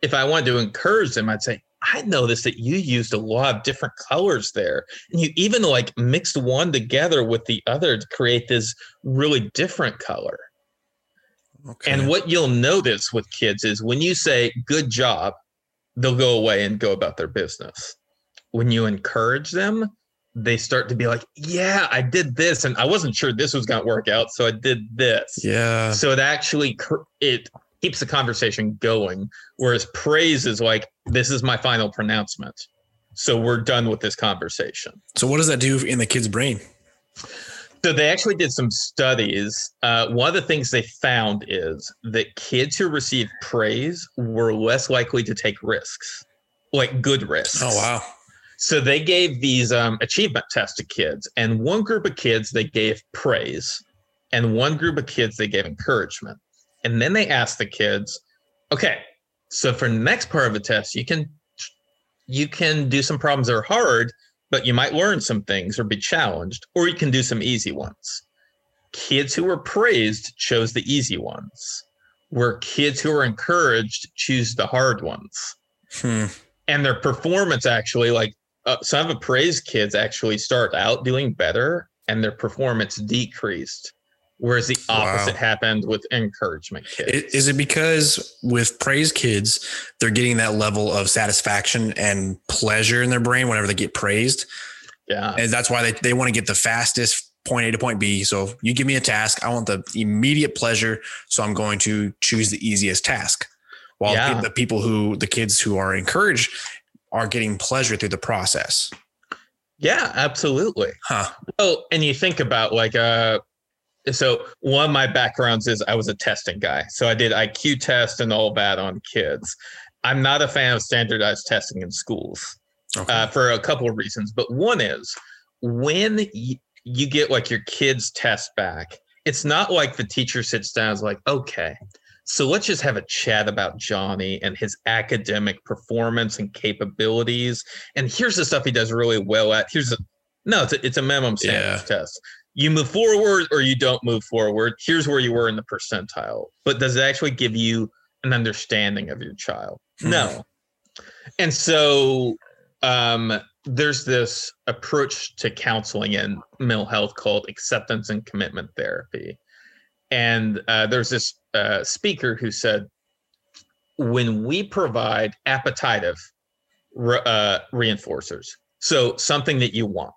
If I wanted to encourage them, I'd say, I noticed that you used a lot of different colors there. And you even like mixed one together with the other to create this really different color. Okay. And what you'll notice with kids is when you say good job, they'll go away and go about their business. When you encourage them, they start to be like, yeah, I did this and I wasn't sure this was going to work out, so I did this. Yeah. So it actually it keeps the conversation going whereas praise is like this is my final pronouncement. So we're done with this conversation. So what does that do in the kid's brain? So they actually did some studies. Uh, one of the things they found is that kids who received praise were less likely to take risks, like good risks. Oh wow! So they gave these um, achievement tests to kids, and one group of kids they gave praise, and one group of kids they gave encouragement. And then they asked the kids, okay, so for the next part of the test, you can you can do some problems that are hard, but you might learn some things or be challenged, or you can do some easy ones. Kids who were praised chose the easy ones, where kids who were encouraged choose the hard ones. Hmm. And their performance actually, like uh, some of the praised kids, actually start out doing better, and their performance decreased whereas the opposite wow. happened with encouragement kids. Is it because with praise kids, they're getting that level of satisfaction and pleasure in their brain whenever they get praised? Yeah. And that's why they, they want to get the fastest point A to point B. So you give me a task, I want the immediate pleasure. So I'm going to choose the easiest task. While yeah. the people who, the kids who are encouraged are getting pleasure through the process. Yeah, absolutely. Huh. Well, and you think about like uh so one of my backgrounds is I was a testing guy. So I did IQ tests and all that on kids. I'm not a fan of standardized testing in schools okay. uh, for a couple of reasons. But one is when you, you get like your kids' test back, it's not like the teacher sits down and is like, okay, so let's just have a chat about Johnny and his academic performance and capabilities. And here's the stuff he does really well at. Here's a no, it's a, it's a minimum standards yeah. test you move forward or you don't move forward. Here's where you were in the percentile. But does it actually give you an understanding of your child? Hmm. No. And so um, there's this approach to counseling in mental health called acceptance and commitment therapy. And uh, there's this uh, speaker who said, when we provide appetitive re- uh, reinforcers, so something that you want,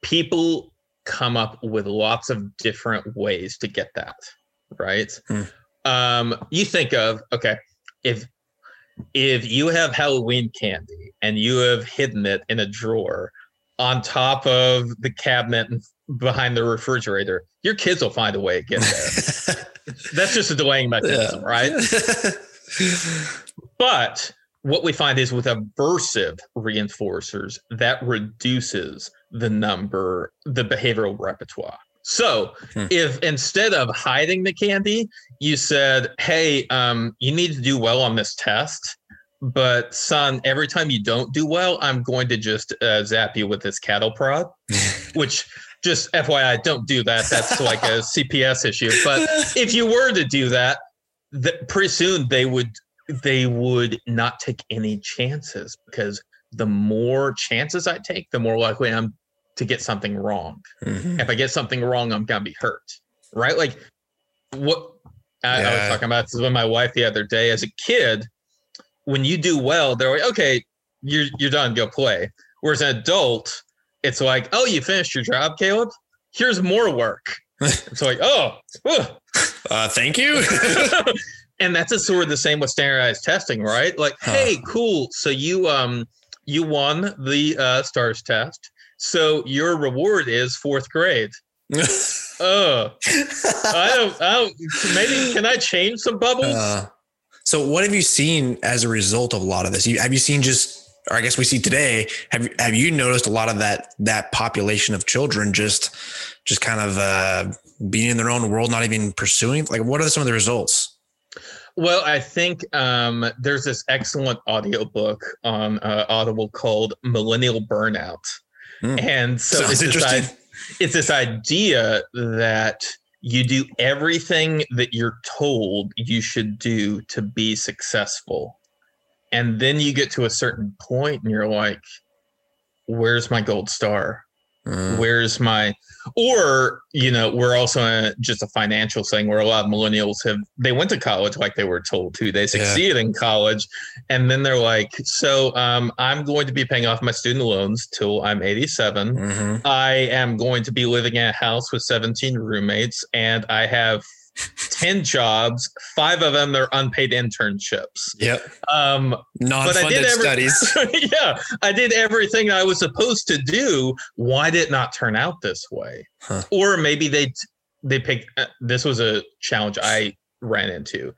people come up with lots of different ways to get that right hmm. um you think of okay if if you have halloween candy and you have hidden it in a drawer on top of the cabinet behind the refrigerator your kids will find a way to get there that's just a delaying mechanism yeah. right but what we find is with aversive reinforcers that reduces the number, the behavioral repertoire. So hmm. if instead of hiding the candy, you said, Hey, um, you need to do well on this test. But son, every time you don't do well, I'm going to just uh, zap you with this cattle prod, which just FYI, don't do that. That's like a CPS issue. But if you were to do that, that pretty soon they would they would not take any chances because the more chances I take, the more likely I'm to get something wrong. Mm-hmm. If I get something wrong, I'm gonna be hurt. Right? Like what I, yeah. I was talking about this with my wife the other day. As a kid, when you do well, they're like, okay, you're you're done, go play. Whereas an adult, it's like, oh, you finished your job, Caleb. Here's more work. it's like, oh, uh, thank you. and that's a sort of the same with standardized testing, right? Like, huh. hey, cool. So you um you won the uh, stars test. So your reward is fourth grade. oh, I don't, I don't. Maybe can I change some bubbles? Uh, so, what have you seen as a result of a lot of this? You, have you seen just, or I guess we see today. Have Have you noticed a lot of that that population of children just, just kind of uh, being in their own world, not even pursuing? Like, what are some of the results? Well, I think um, there's this excellent audiobook on uh, Audible called Millennial Burnout. Mm. And so it's this, it's this idea that you do everything that you're told you should do to be successful. And then you get to a certain point and you're like, where's my gold star? Mm. Where's my, or, you know, we're also in a, just a financial thing where a lot of millennials have, they went to college like they were told to. They succeeded yeah. in college. And then they're like, so um, I'm going to be paying off my student loans till I'm 87. Mm-hmm. I am going to be living in a house with 17 roommates and I have 10 jobs, five of them they're unpaid internships. Yep. Um, non-funded every, studies. yeah. I did everything I was supposed to do. Why did it not turn out this way? Huh. Or maybe they, they picked, uh, this was a challenge I ran into.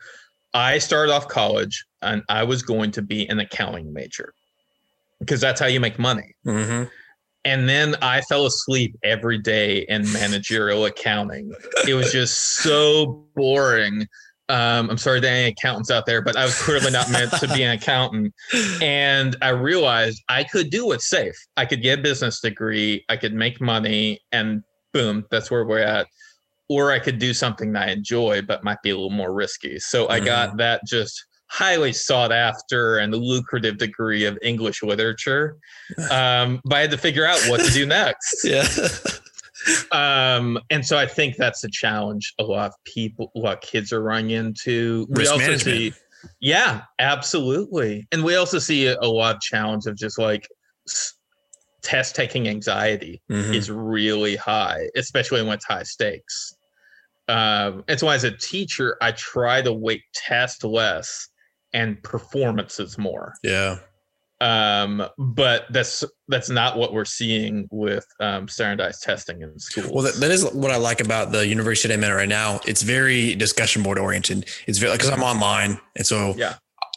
I started off college and I was going to be an accounting major because that's how you make money. Mm-hmm and then I fell asleep every day in managerial accounting. It was just so boring. Um, I'm sorry to any accountants out there, but I was clearly not meant to be an accountant. And I realized I could do what's safe. I could get a business degree, I could make money, and boom, that's where we're at. Or I could do something that I enjoy, but might be a little more risky. So I mm-hmm. got that just highly sought after and the lucrative degree of English literature. Um, but I had to figure out what to do next. yeah. um, and so I think that's the challenge a lot of people, a lot of kids are running into. Risk we also management. see, yeah, absolutely. And we also see a, a lot of challenge of just like s- test taking anxiety mm-hmm. is really high, especially when it's high stakes. Um, it's why as a teacher, I try to weight test less and performances more. Yeah. Um, but that's that's not what we're seeing with um, standardized testing in schools. Well, that, that is what I like about the university I'm in right now. It's very discussion board oriented. It's very because I'm online, and so yeah,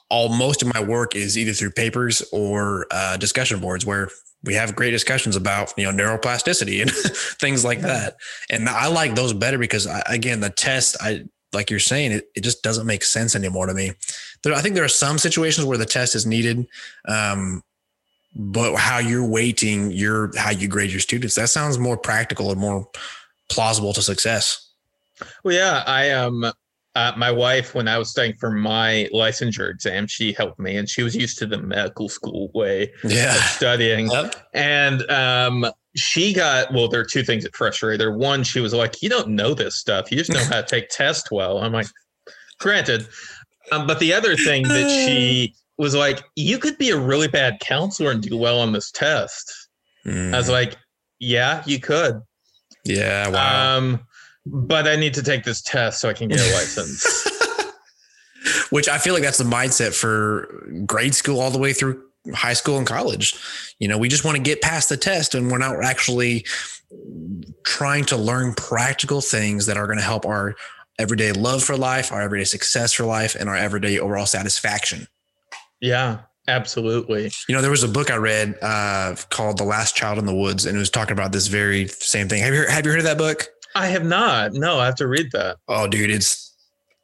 all most of my work is either through papers or uh, discussion boards where we have great discussions about you know neuroplasticity and things like that. And I like those better because I, again, the test I like you're saying, it, it just doesn't make sense anymore to me. There, I think there are some situations where the test is needed, um, but how you're weighting your how you grade your students that sounds more practical and more plausible to success. Well, yeah, I um uh, my wife, when I was studying for my licensure exam, she helped me, and she was used to the medical school way yeah. of studying. Yep. And um, she got well there are two things that frustrated her one she was like you don't know this stuff you just know how to take tests well i'm like granted um, but the other thing that she was like you could be a really bad counselor and do well on this test mm. i was hmm. like yeah you could yeah wow. um but i need to take this test so i can get a license which i feel like that's the mindset for grade school all the way through high school and college. You know, we just want to get past the test and we're not actually trying to learn practical things that are going to help our everyday love for life, our everyday success for life, and our everyday overall satisfaction. Yeah, absolutely. You know, there was a book I read uh, called The Last Child in the Woods, and it was talking about this very same thing. Have you have you heard of that book? I have not. No, I have to read that. Oh, dude, it's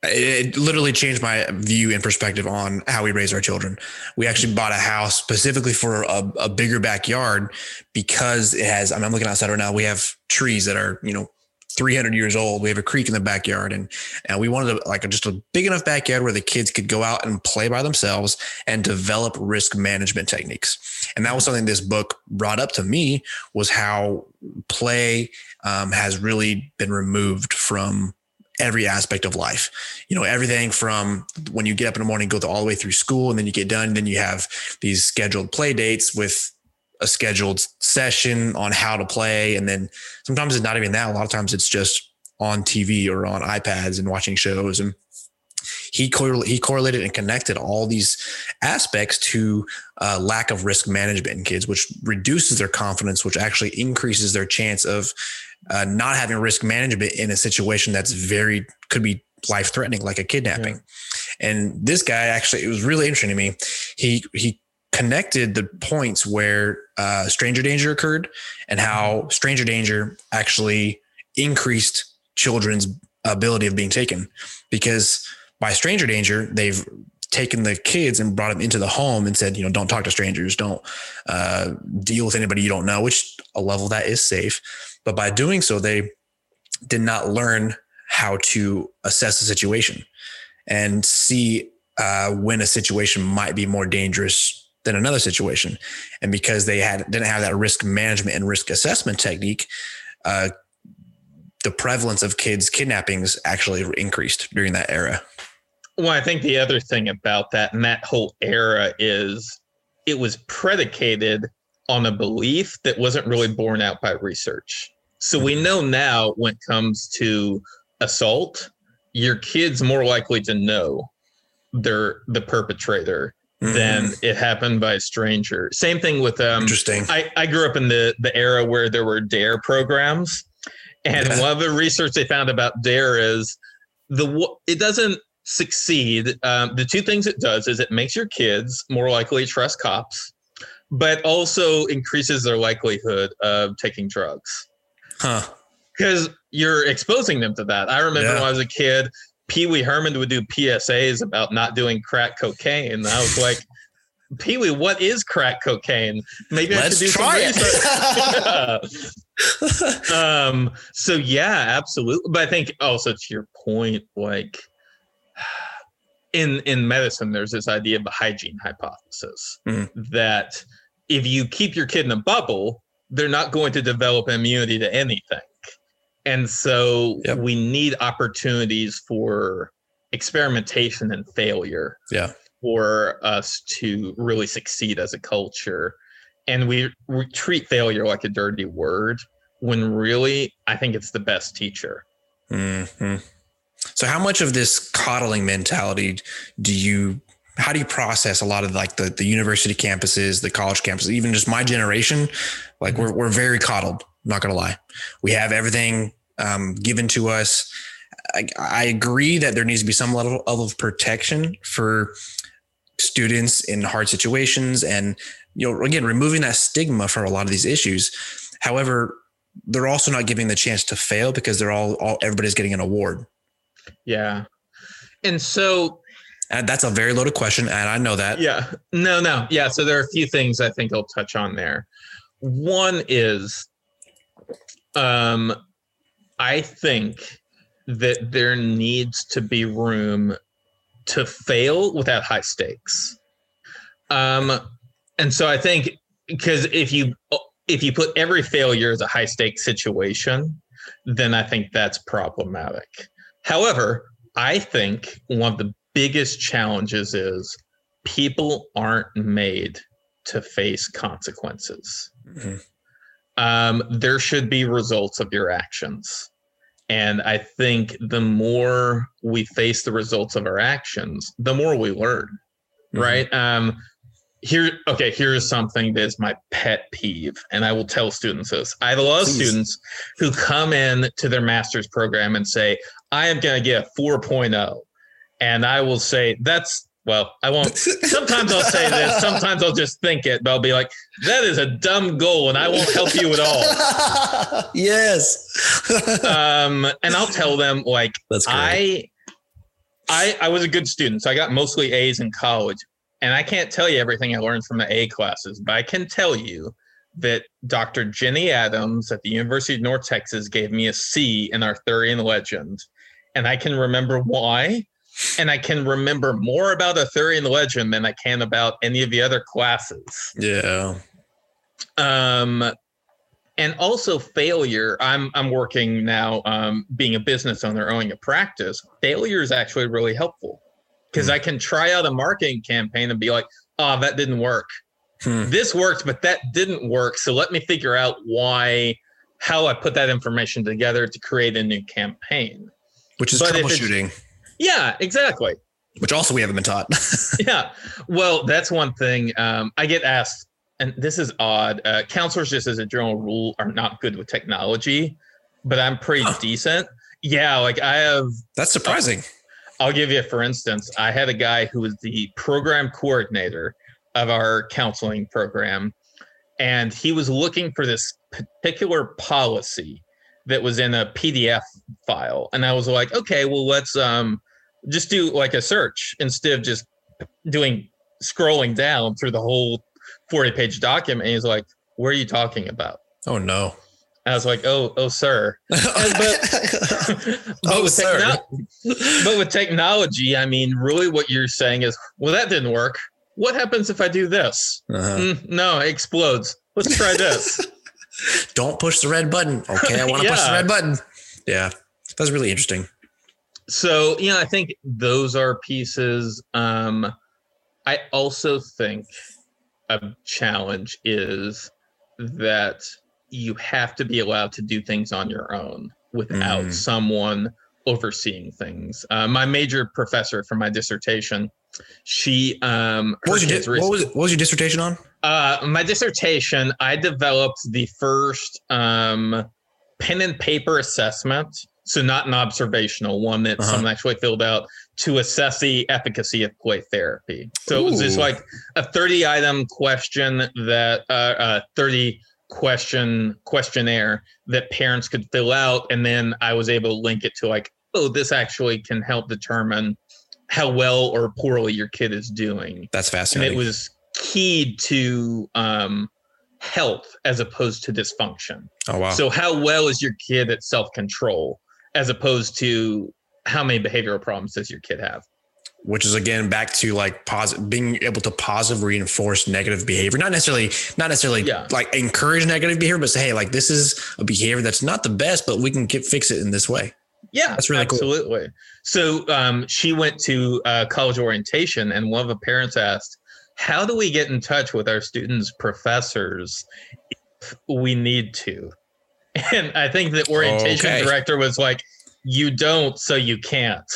it literally changed my view and perspective on how we raise our children. We actually bought a house specifically for a, a bigger backyard because it has, I I'm looking outside right now. We have trees that are, you know, 300 years old. We have a creek in the backyard and, and we wanted a, like a, just a big enough backyard where the kids could go out and play by themselves and develop risk management techniques. And that was something this book brought up to me was how play um, has really been removed from every aspect of life. You know, everything from when you get up in the morning, go all the way through school, and then you get done. Then you have these scheduled play dates with a scheduled session on how to play. And then sometimes it's not even that. A lot of times it's just on TV or on iPads and watching shows. And he correlated, he correlated and connected all these aspects to uh, lack of risk management in kids, which reduces their confidence, which actually increases their chance of uh, not having risk management in a situation that's very could be life threatening, like a kidnapping. Yeah. And this guy actually, it was really interesting to me. He he connected the points where uh, stranger danger occurred and how stranger danger actually increased children's ability of being taken because by stranger danger they've taken the kids and brought them into the home and said you know don't talk to strangers don't uh, deal with anybody you don't know which a level that is safe but by doing so they did not learn how to assess a situation and see uh, when a situation might be more dangerous than another situation. And because they had didn't have that risk management and risk assessment technique, uh, the prevalence of kids kidnappings actually increased during that era. Well, I think the other thing about that and that whole era is it was predicated on a belief that wasn't really borne out by research. So we know now when it comes to assault, your kid's more likely to know they're the perpetrator mm-hmm. than it happened by a stranger. Same thing with um interesting. I, I grew up in the the era where there were DARE programs. And yeah. one of the research they found about DARE is the it doesn't succeed. Um, the two things it does is it makes your kids more likely to trust cops, but also increases their likelihood of taking drugs. Huh. Because you're exposing them to that. I remember yeah. when I was a kid, Pee Wee Herman would do PSAs about not doing crack cocaine. And I was like, Pee Wee, what is crack cocaine? Maybe Let's I should do try some research. um, so yeah, absolutely. But I think also to your point, like in in medicine, there's this idea of a hygiene hypothesis mm. that if you keep your kid in a bubble, they're not going to develop immunity to anything. And so yep. we need opportunities for experimentation and failure. Yeah. For us to really succeed as a culture. And we, we treat failure like a dirty word when really I think it's the best teacher. Mm-hmm. So how much of this coddling mentality do you how do you process a lot of like the, the university campuses, the college campuses, even just my generation? Like we're, we're very coddled. I'm not gonna lie. We have everything um, given to us. I, I, agree that there needs to be some level of protection for students in hard situations, and you know, again, removing that stigma for a lot of these issues. However, they're also not giving the chance to fail because they're all, all everybody's getting an award. Yeah, and so and that's a very loaded question, and I know that. Yeah, no, no, yeah. So there are a few things I think I'll touch on there. One is um, I think that there needs to be room to fail without high stakes. Um, and so I think because if you if you put every failure as a high stakes situation, then I think that's problematic. However, I think one of the biggest challenges is people aren't made to face consequences. Mm-hmm um, there should be results of your actions. And I think the more we face the results of our actions, the more we learn. Mm-hmm. Right. Um, here, okay, here's something that is my pet peeve, and I will tell students this. I have a lot of students who come in to their master's program and say, I am going to get a 4.0. And I will say, that's well, I won't. Sometimes I'll say this. Sometimes I'll just think it, but I'll be like, "That is a dumb goal, and I won't help you at all." yes. um, and I'll tell them like, That's great. I, I, I was a good student, so I got mostly A's in college, and I can't tell you everything I learned from the A classes, but I can tell you that Dr. Jenny Adams at the University of North Texas gave me a C in Arthurian legend, and I can remember why and I can remember more about Arthurian legend than I can about any of the other classes. Yeah. Um, and also failure. I'm I'm working now, um, being a business owner, owning a practice. Failure is actually really helpful because. I can try out a marketing campaign and be like, "Oh, that didn't work," hmm. this worked, but that didn't work. So let me figure out why, how I put that information together to create a new campaign. Which is but troubleshooting. Yeah, exactly. Which also we haven't been taught. yeah. Well, that's one thing. Um, I get asked, and this is odd. Uh, counselors, just as a general rule, are not good with technology, but I'm pretty decent. Yeah, like I have. That's surprising. I'll give you, for instance, I had a guy who was the program coordinator of our counseling program, and he was looking for this particular policy that was in a PDF file. And I was like, okay, well, let's um, just do like a search instead of just doing scrolling down through the whole 40 page document. And he's like, what are you talking about? Oh, no. I was like, "Oh, oh, sir." but, but oh, with sir. Techno- but with technology, I mean, really, what you're saying is, "Well, that didn't work. What happens if I do this?" Uh-huh. Mm, no, it explodes. Let's try this. Don't push the red button. Okay, I want to yeah. push the red button. Yeah, that's really interesting. So, you know, I think those are pieces. Um, I also think a challenge is that you have to be allowed to do things on your own without mm. someone overseeing things. Uh, my major professor for my dissertation, she um what was, your, what, was what was your dissertation on? Uh, my dissertation, I developed the first um pen and paper assessment. So not an observational one that uh-huh. someone actually filled out to assess the efficacy of play therapy. So Ooh. it was just like a 30 item question that uh, uh 30 question questionnaire that parents could fill out and then i was able to link it to like oh this actually can help determine how well or poorly your kid is doing that's fascinating and it was keyed to um, health as opposed to dysfunction. Oh wow. So how well is your kid at self-control as opposed to how many behavioral problems does your kid have? Which is again back to like positive being able to positive reinforce negative behavior. Not necessarily not necessarily yeah. like encourage negative behavior but say hey like this is a behavior that's not the best but we can get fix it in this way. Yeah that's really absolutely. Cool. so um, she went to uh, college orientation and one of the parents asked how do we get in touch with our students professors if we need to and i think the orientation okay. director was like you don't so you can't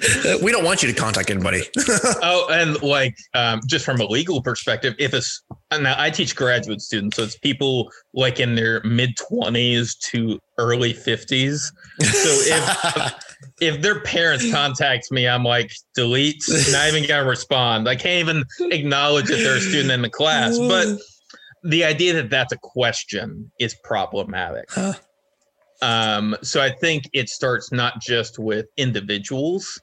we don't want you to contact anybody. oh, and like um, just from a legal perspective, if it's now I teach graduate students, so it's people like in their mid twenties to early fifties. So if if their parents contact me, I'm like delete, not even gonna respond. I can't even acknowledge that they're a student in the class. But the idea that that's a question is problematic. Huh. Um, so I think it starts not just with individuals,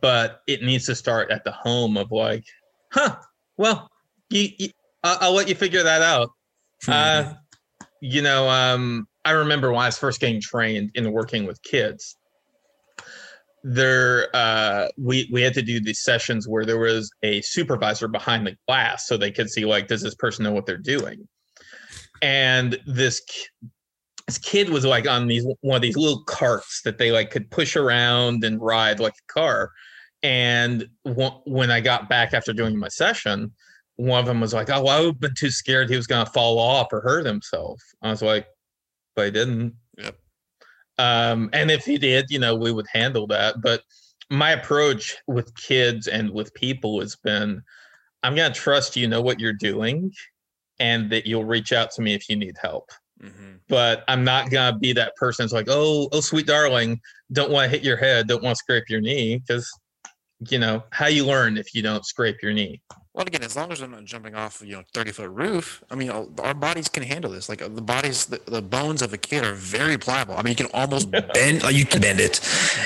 but it needs to start at the home of like, huh, well, you, you I'll, I'll, let you figure that out. Uh, you know, um, I remember when I was first getting trained in working with kids. There, uh, we we had to do these sessions where there was a supervisor behind the glass, so they could see like, does this person know what they're doing? And this this kid was like on these one of these little carts that they like could push around and ride like a car. And when I got back after doing my session, one of them was like, "Oh, I would have been too scared he was going to fall off or hurt himself." I was like, "But he didn't." Um, and if he did, you know, we would handle that. But my approach with kids and with people has been, I'm going to trust you know what you're doing, and that you'll reach out to me if you need help. Mm-hmm. But I'm not gonna be that person that's like, oh, oh, sweet darling, don't want to hit your head, don't want to scrape your knee, because you know how you learn if you don't scrape your knee. Well, again, as long as I'm not jumping off, you know, 30 foot roof, I mean, our bodies can handle this. Like uh, the bodies, the, the bones of a kid are very pliable. I mean, you can almost bend, like you can bend it.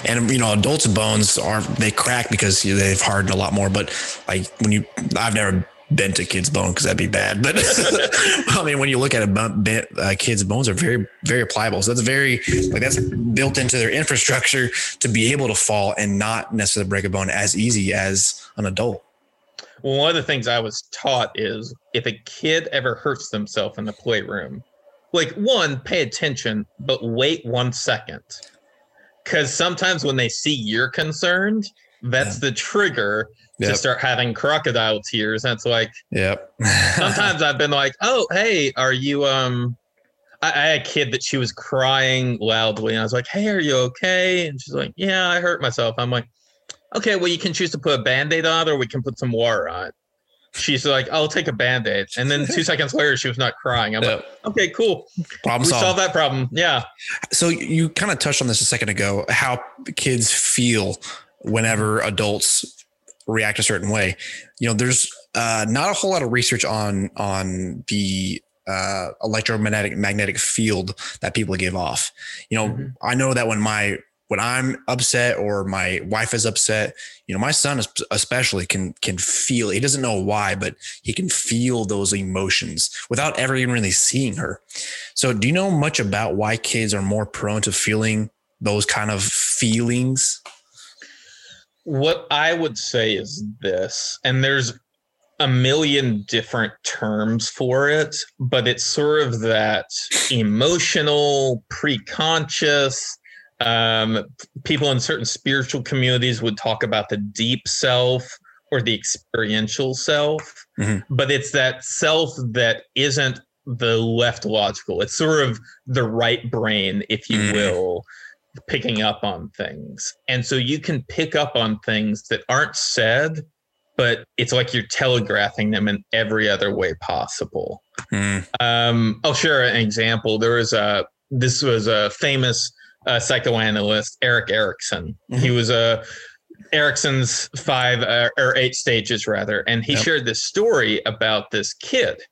And, you know, adults' bones are, they crack because they've hardened a lot more. But like when you, I've never bent a kid's bone because that'd be bad. But I mean, when you look at a bent uh, kid's bones are very, very pliable. So that's very like that's built into their infrastructure to be able to fall and not necessarily break a bone as easy as an adult. Well, one of the things I was taught is if a kid ever hurts themselves in the playroom, like one, pay attention, but wait one second. Because sometimes when they see you're concerned, that's yeah. the trigger yep. to start having crocodile tears. And it's like, yep. sometimes I've been like, oh, hey, are you, um, I, I, had a kid that she was crying loudly. And I was like, hey, are you okay? And she's like, yeah, I hurt myself. I'm like, okay, well, you can choose to put a band aid on it or we can put some water on it. She's like, I'll take a band aid. And then two seconds later, she was not crying. I'm yep. like, okay, cool. Problem we solved. solved that problem. Yeah. So you kind of touched on this a second ago how kids feel whenever adults react a certain way. You know, there's uh, not a whole lot of research on on the uh, electromagnetic magnetic field that people give off. You know, mm-hmm. I know that when my when I'm upset or my wife is upset, you know, my son especially can can feel. He doesn't know why, but he can feel those emotions without ever even really seeing her. So, do you know much about why kids are more prone to feeling those kind of feelings? What I would say is this, and there's a million different terms for it, but it's sort of that emotional, preconscious. Um, people in certain spiritual communities would talk about the deep self or the experiential self, mm-hmm. but it's that self that isn't the left logical. It's sort of the right brain, if you mm-hmm. will, picking up on things. And so you can pick up on things that aren't said, but it's like you're telegraphing them in every other way possible. Mm. Um, I'll share an example. There was a, this was a famous uh, psychoanalyst, Erik Erikson. Mm-hmm. He was a, Erikson's five uh, or eight stages rather, and he yep. shared this story about this kid,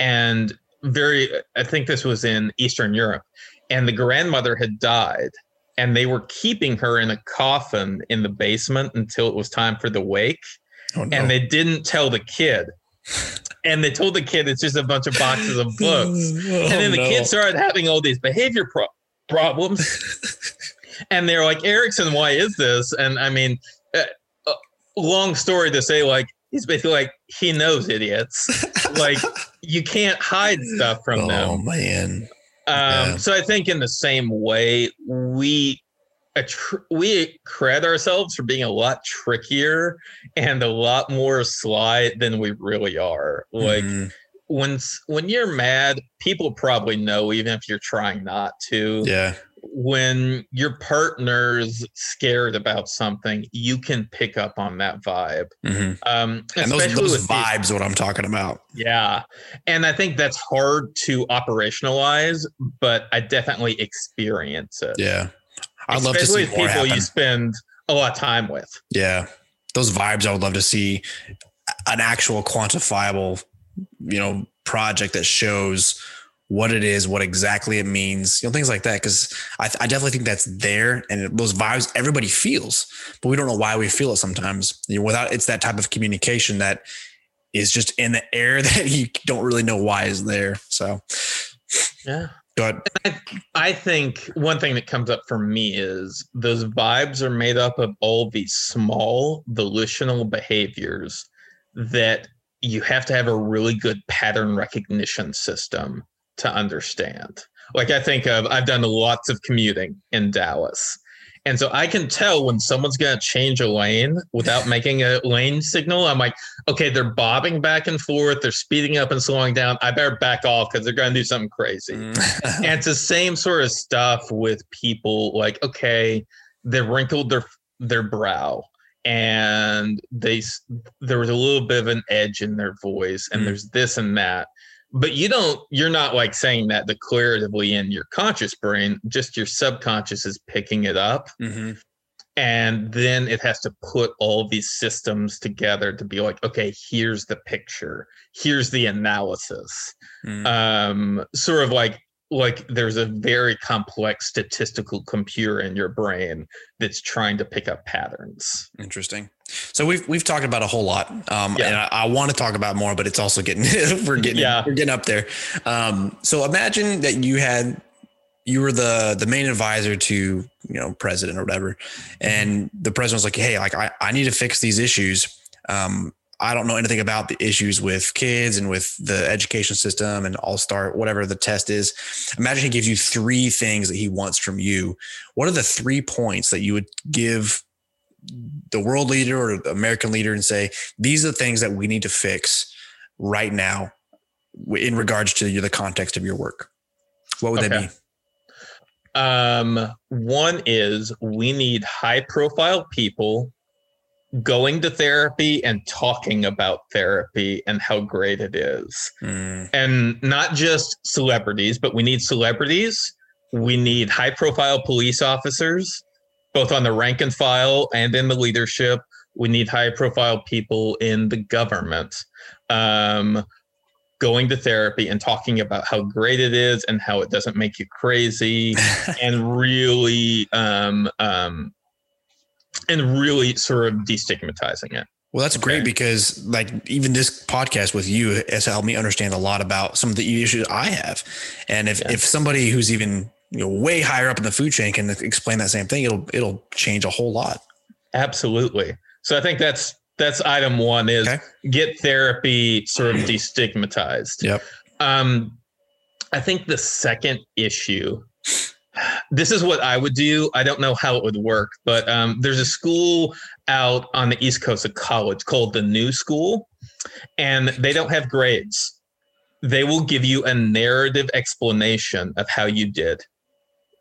and very, I think this was in Eastern Europe, and the grandmother had died, and they were keeping her in a coffin in the basement until it was time for the wake. Oh, no. And they didn't tell the kid. And they told the kid it's just a bunch of boxes of books. oh, and then the no. kid started having all these behavior pro- problems. and they're like, Erikson, why is this? And I mean, uh, uh, long story to say, like, he's basically like, he knows idiots. like, you can't hide stuff from oh, them. Oh, man. Um, yeah. So I think in the same way, we we credit ourselves for being a lot trickier and a lot more sly than we really are. Like mm-hmm. when when you're mad, people probably know, even if you're trying not to. Yeah. When your partner's scared about something, you can pick up on that vibe. Mm-hmm. Um, and those, those vibes, people. what I'm talking about. Yeah. And I think that's hard to operationalize, but I definitely experience it. Yeah. I'd love to see more people happen. you spend a lot of time with. Yeah. Those vibes I would love to see an actual quantifiable, you know, project that shows what it is, what exactly it means, you know, things like that. Cause I, I definitely think that's there and those vibes everybody feels, but we don't know why we feel it sometimes. You know, without it's that type of communication that is just in the air that you don't really know why is there. So yeah. I, I think one thing that comes up for me is those vibes are made up of all these small volitional behaviors that you have to have a really good pattern recognition system to understand. Like I think of, I've done lots of commuting in Dallas. And so I can tell when someone's going to change a lane without making a lane signal. I'm like, okay, they're bobbing back and forth. They're speeding up and slowing down. I better back off because they're going to do something crazy. Mm. and it's the same sort of stuff with people like, okay, they wrinkled their their brow and they there was a little bit of an edge in their voice and mm. there's this and that but you don't you're not like saying that declaratively in your conscious brain just your subconscious is picking it up mm-hmm. and then it has to put all these systems together to be like okay here's the picture here's the analysis mm-hmm. um sort of like like there's a very complex statistical computer in your brain that's trying to pick up patterns. Interesting. So we've we've talked about a whole lot, um, yeah. and I, I want to talk about more, but it's also getting we're getting yeah. we're getting up there. Um, so imagine that you had you were the the main advisor to you know president or whatever, and the president was like, hey, like I I need to fix these issues. Um, I don't know anything about the issues with kids and with the education system and all star, whatever the test is. Imagine he gives you three things that he wants from you. What are the three points that you would give the world leader or the American leader and say, these are the things that we need to fix right now in regards to the context of your work? What would okay. that be? Um, one is we need high profile people going to therapy and talking about therapy and how great it is. Mm. And not just celebrities, but we need celebrities. We need high profile police officers, both on the rank and file and in the leadership. We need high profile people in the government. Um, going to therapy and talking about how great it is and how it doesn't make you crazy and really um, um, and really sort of destigmatizing it well that's okay. great because like even this podcast with you has helped me understand a lot about some of the issues i have and if, yeah. if somebody who's even you know way higher up in the food chain can explain that same thing it'll it'll change a whole lot absolutely so i think that's that's item one is okay. get therapy sort of destigmatized. Yep. Um, I think the second issue, this is what I would do. I don't know how it would work, but um, there's a school out on the east coast of college called the New School, and they don't have grades. They will give you a narrative explanation of how you did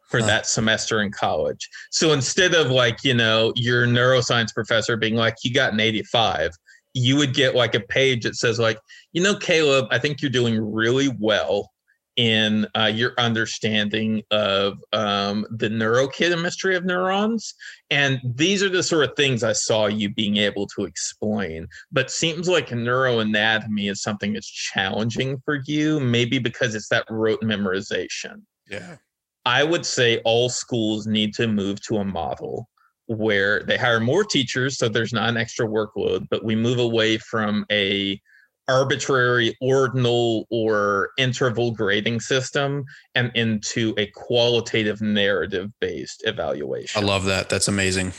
for huh. that semester in college. So instead of like, you know, your neuroscience professor being like, you got an 85, you would get like a page that says, like, you know, Caleb, I think you're doing really well in uh, your understanding of um, the neurochemistry of neurons. And these are the sort of things I saw you being able to explain. But seems like neuroanatomy is something that's challenging for you, maybe because it's that rote memorization. Yeah. I would say all schools need to move to a model where they hire more teachers so there's not an extra workload, but we move away from a arbitrary ordinal or interval grading system and into a qualitative narrative based evaluation. I love that. That's amazing.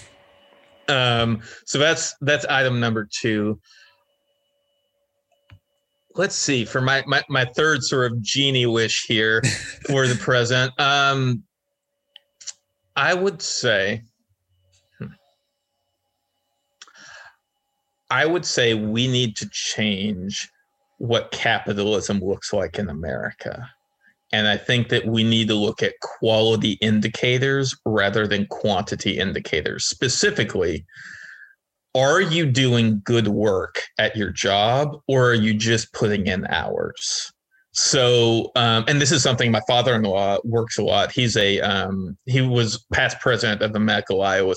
Um, so that's that's item number two let's see for my, my my third sort of genie wish here for the present um i would say i would say we need to change what capitalism looks like in america and i think that we need to look at quality indicators rather than quantity indicators specifically are you doing good work at your job or are you just putting in hours? So, um, and this is something my father-in-law works a lot. He's a um, he was past president of the Medical Iowa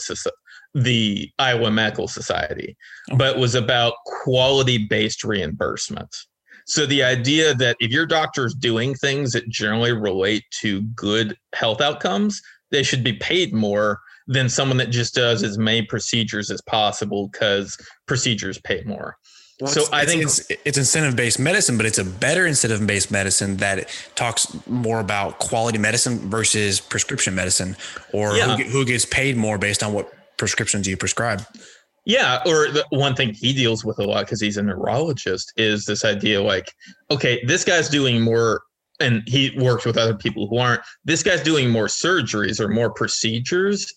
the Iowa Medical Society, but was about quality-based reimbursement. So the idea that if your doctor is doing things that generally relate to good health outcomes, they should be paid more than someone that just does as many procedures as possible because procedures pay more. Well, so I think it's, it's incentive based medicine, but it's a better incentive based medicine that talks more about quality medicine versus prescription medicine, or yeah. who, who gets paid more based on what prescriptions you prescribe. Yeah, or the one thing he deals with a lot because he's a neurologist is this idea like, okay, this guy's doing more and he works with other people who aren't. This guy's doing more surgeries or more procedures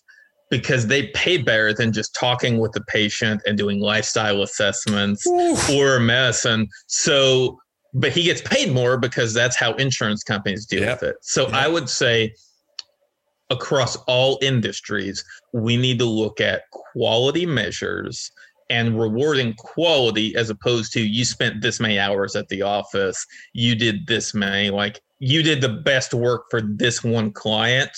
because they pay better than just talking with the patient and doing lifestyle assessments Oof. or medicine. So, but he gets paid more because that's how insurance companies deal yep. with it. So, yep. I would say across all industries, we need to look at quality measures and rewarding quality as opposed to you spent this many hours at the office, you did this many, like you did the best work for this one client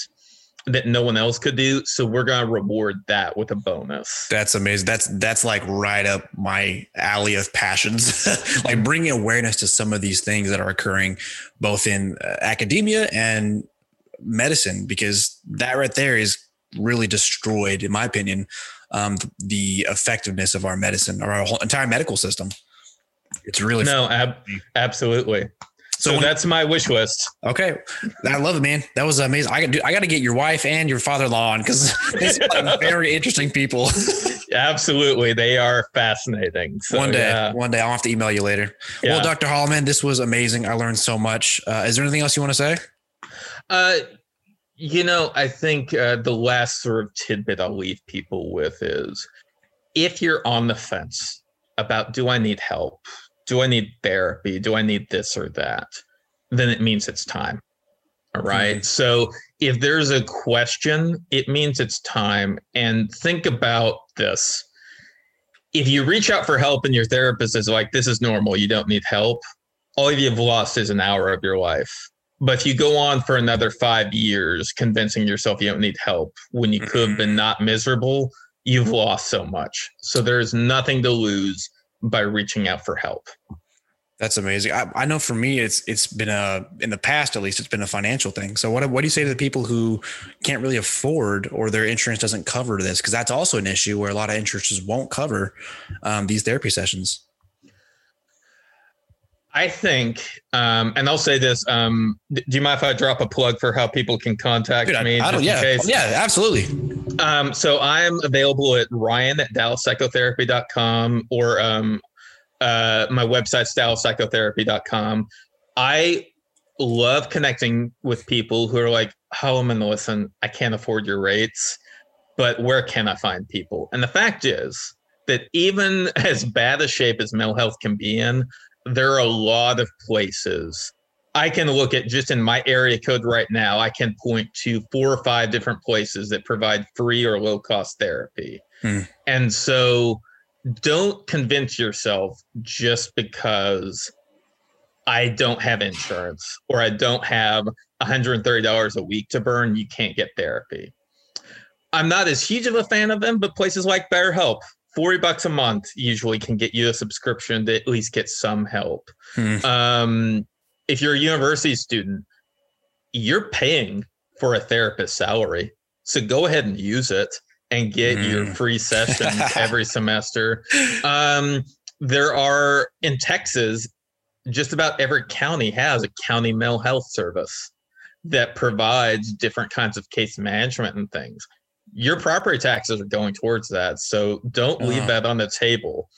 that no one else could do. So we're gonna reward that with a bonus. That's amazing. That's that's like right up my alley of passions. like bringing awareness to some of these things that are occurring both in uh, academia and medicine, because that right there is really destroyed, in my opinion, um, the effectiveness of our medicine or our whole entire medical system. It's really no, ab- absolutely. So, so that's my wish list. Okay, I love it, man. That was amazing. I got I got to get your wife and your father-in-law on because these are very interesting people. Absolutely, they are fascinating. So, one day, yeah. one day, I'll have to email you later. Yeah. Well, Dr. Holliman, this was amazing. I learned so much. Uh, is there anything else you want to say? Uh, you know, I think uh, the last sort of tidbit I'll leave people with is if you're on the fence about do I need help? Do I need therapy? Do I need this or that? Then it means it's time. All right. mm-hmm. So if there's a question, it means it's time. And think about this. If you reach out for help and your therapist is like, this is normal, you don't need help, all you've lost is an hour of your life. But if you go on for another five years convincing yourself you don't need help when you could have been mm-hmm. not miserable, you've lost so much. So there's nothing to lose by reaching out for help. That's amazing. I, I, know for me, it's it's been a in the past at least it's been a financial thing. So what what do you say to the people who can't really afford or their insurance doesn't cover this? Because that's also an issue where a lot of insurances won't cover um, these therapy sessions. I think, um, and I'll say this. Um, do you mind if I drop a plug for how people can contact Dude, me? I, I yeah, yeah, absolutely. Um, so I'm available at Ryan at DallasPsychotherapy.com or um, uh, my website's DallasPsychotherapy.com. I love connecting with people who are like, "How am I going listen? I can't afford your rates, but where can I find people?" And the fact is that even as bad a shape as mental health can be in, there are a lot of places I can look at just in my area code right now, I can point to four or five different places that provide free or low cost therapy. Hmm. And so don't convince yourself just because I don't have insurance or I don't have $130 a week to burn, you can't get therapy. I'm not as huge of a fan of them, but places like BetterHelp, 40 bucks a month usually can get you a subscription to at least get some help. Hmm. Um, if you're a university student, you're paying for a therapist salary. So go ahead and use it and get mm. your free sessions every semester. Um, there are in Texas, just about every county has a county mental health service that provides different kinds of case management and things your property taxes are going towards that. So don't leave uh, that on the table.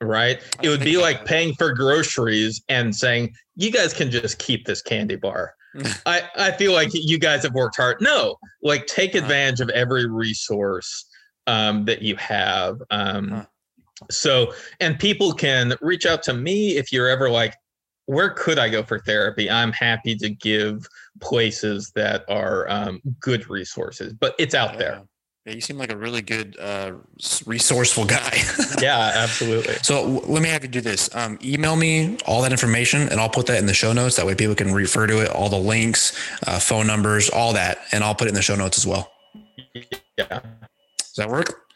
Right. It would be like paying for groceries and saying, you guys can just keep this candy bar. I, I feel like you guys have worked hard. No, like take advantage of every resource um, that you have. Um, so, and people can reach out to me if you're ever like, where could I go for therapy? I'm happy to give places that are um, good resources, but it's out yeah. there. Yeah, you seem like a really good, uh, resourceful guy. yeah, absolutely. So w- let me have you do this. Um, email me all that information, and I'll put that in the show notes. That way, people can refer to it, all the links, uh, phone numbers, all that, and I'll put it in the show notes as well. Yeah. Does that work?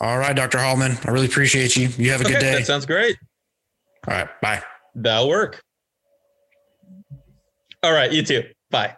All right, Dr. Holliman. I really appreciate you. You have a okay, good day. That sounds great. All right. Bye. That'll work. All right. You too. Bye.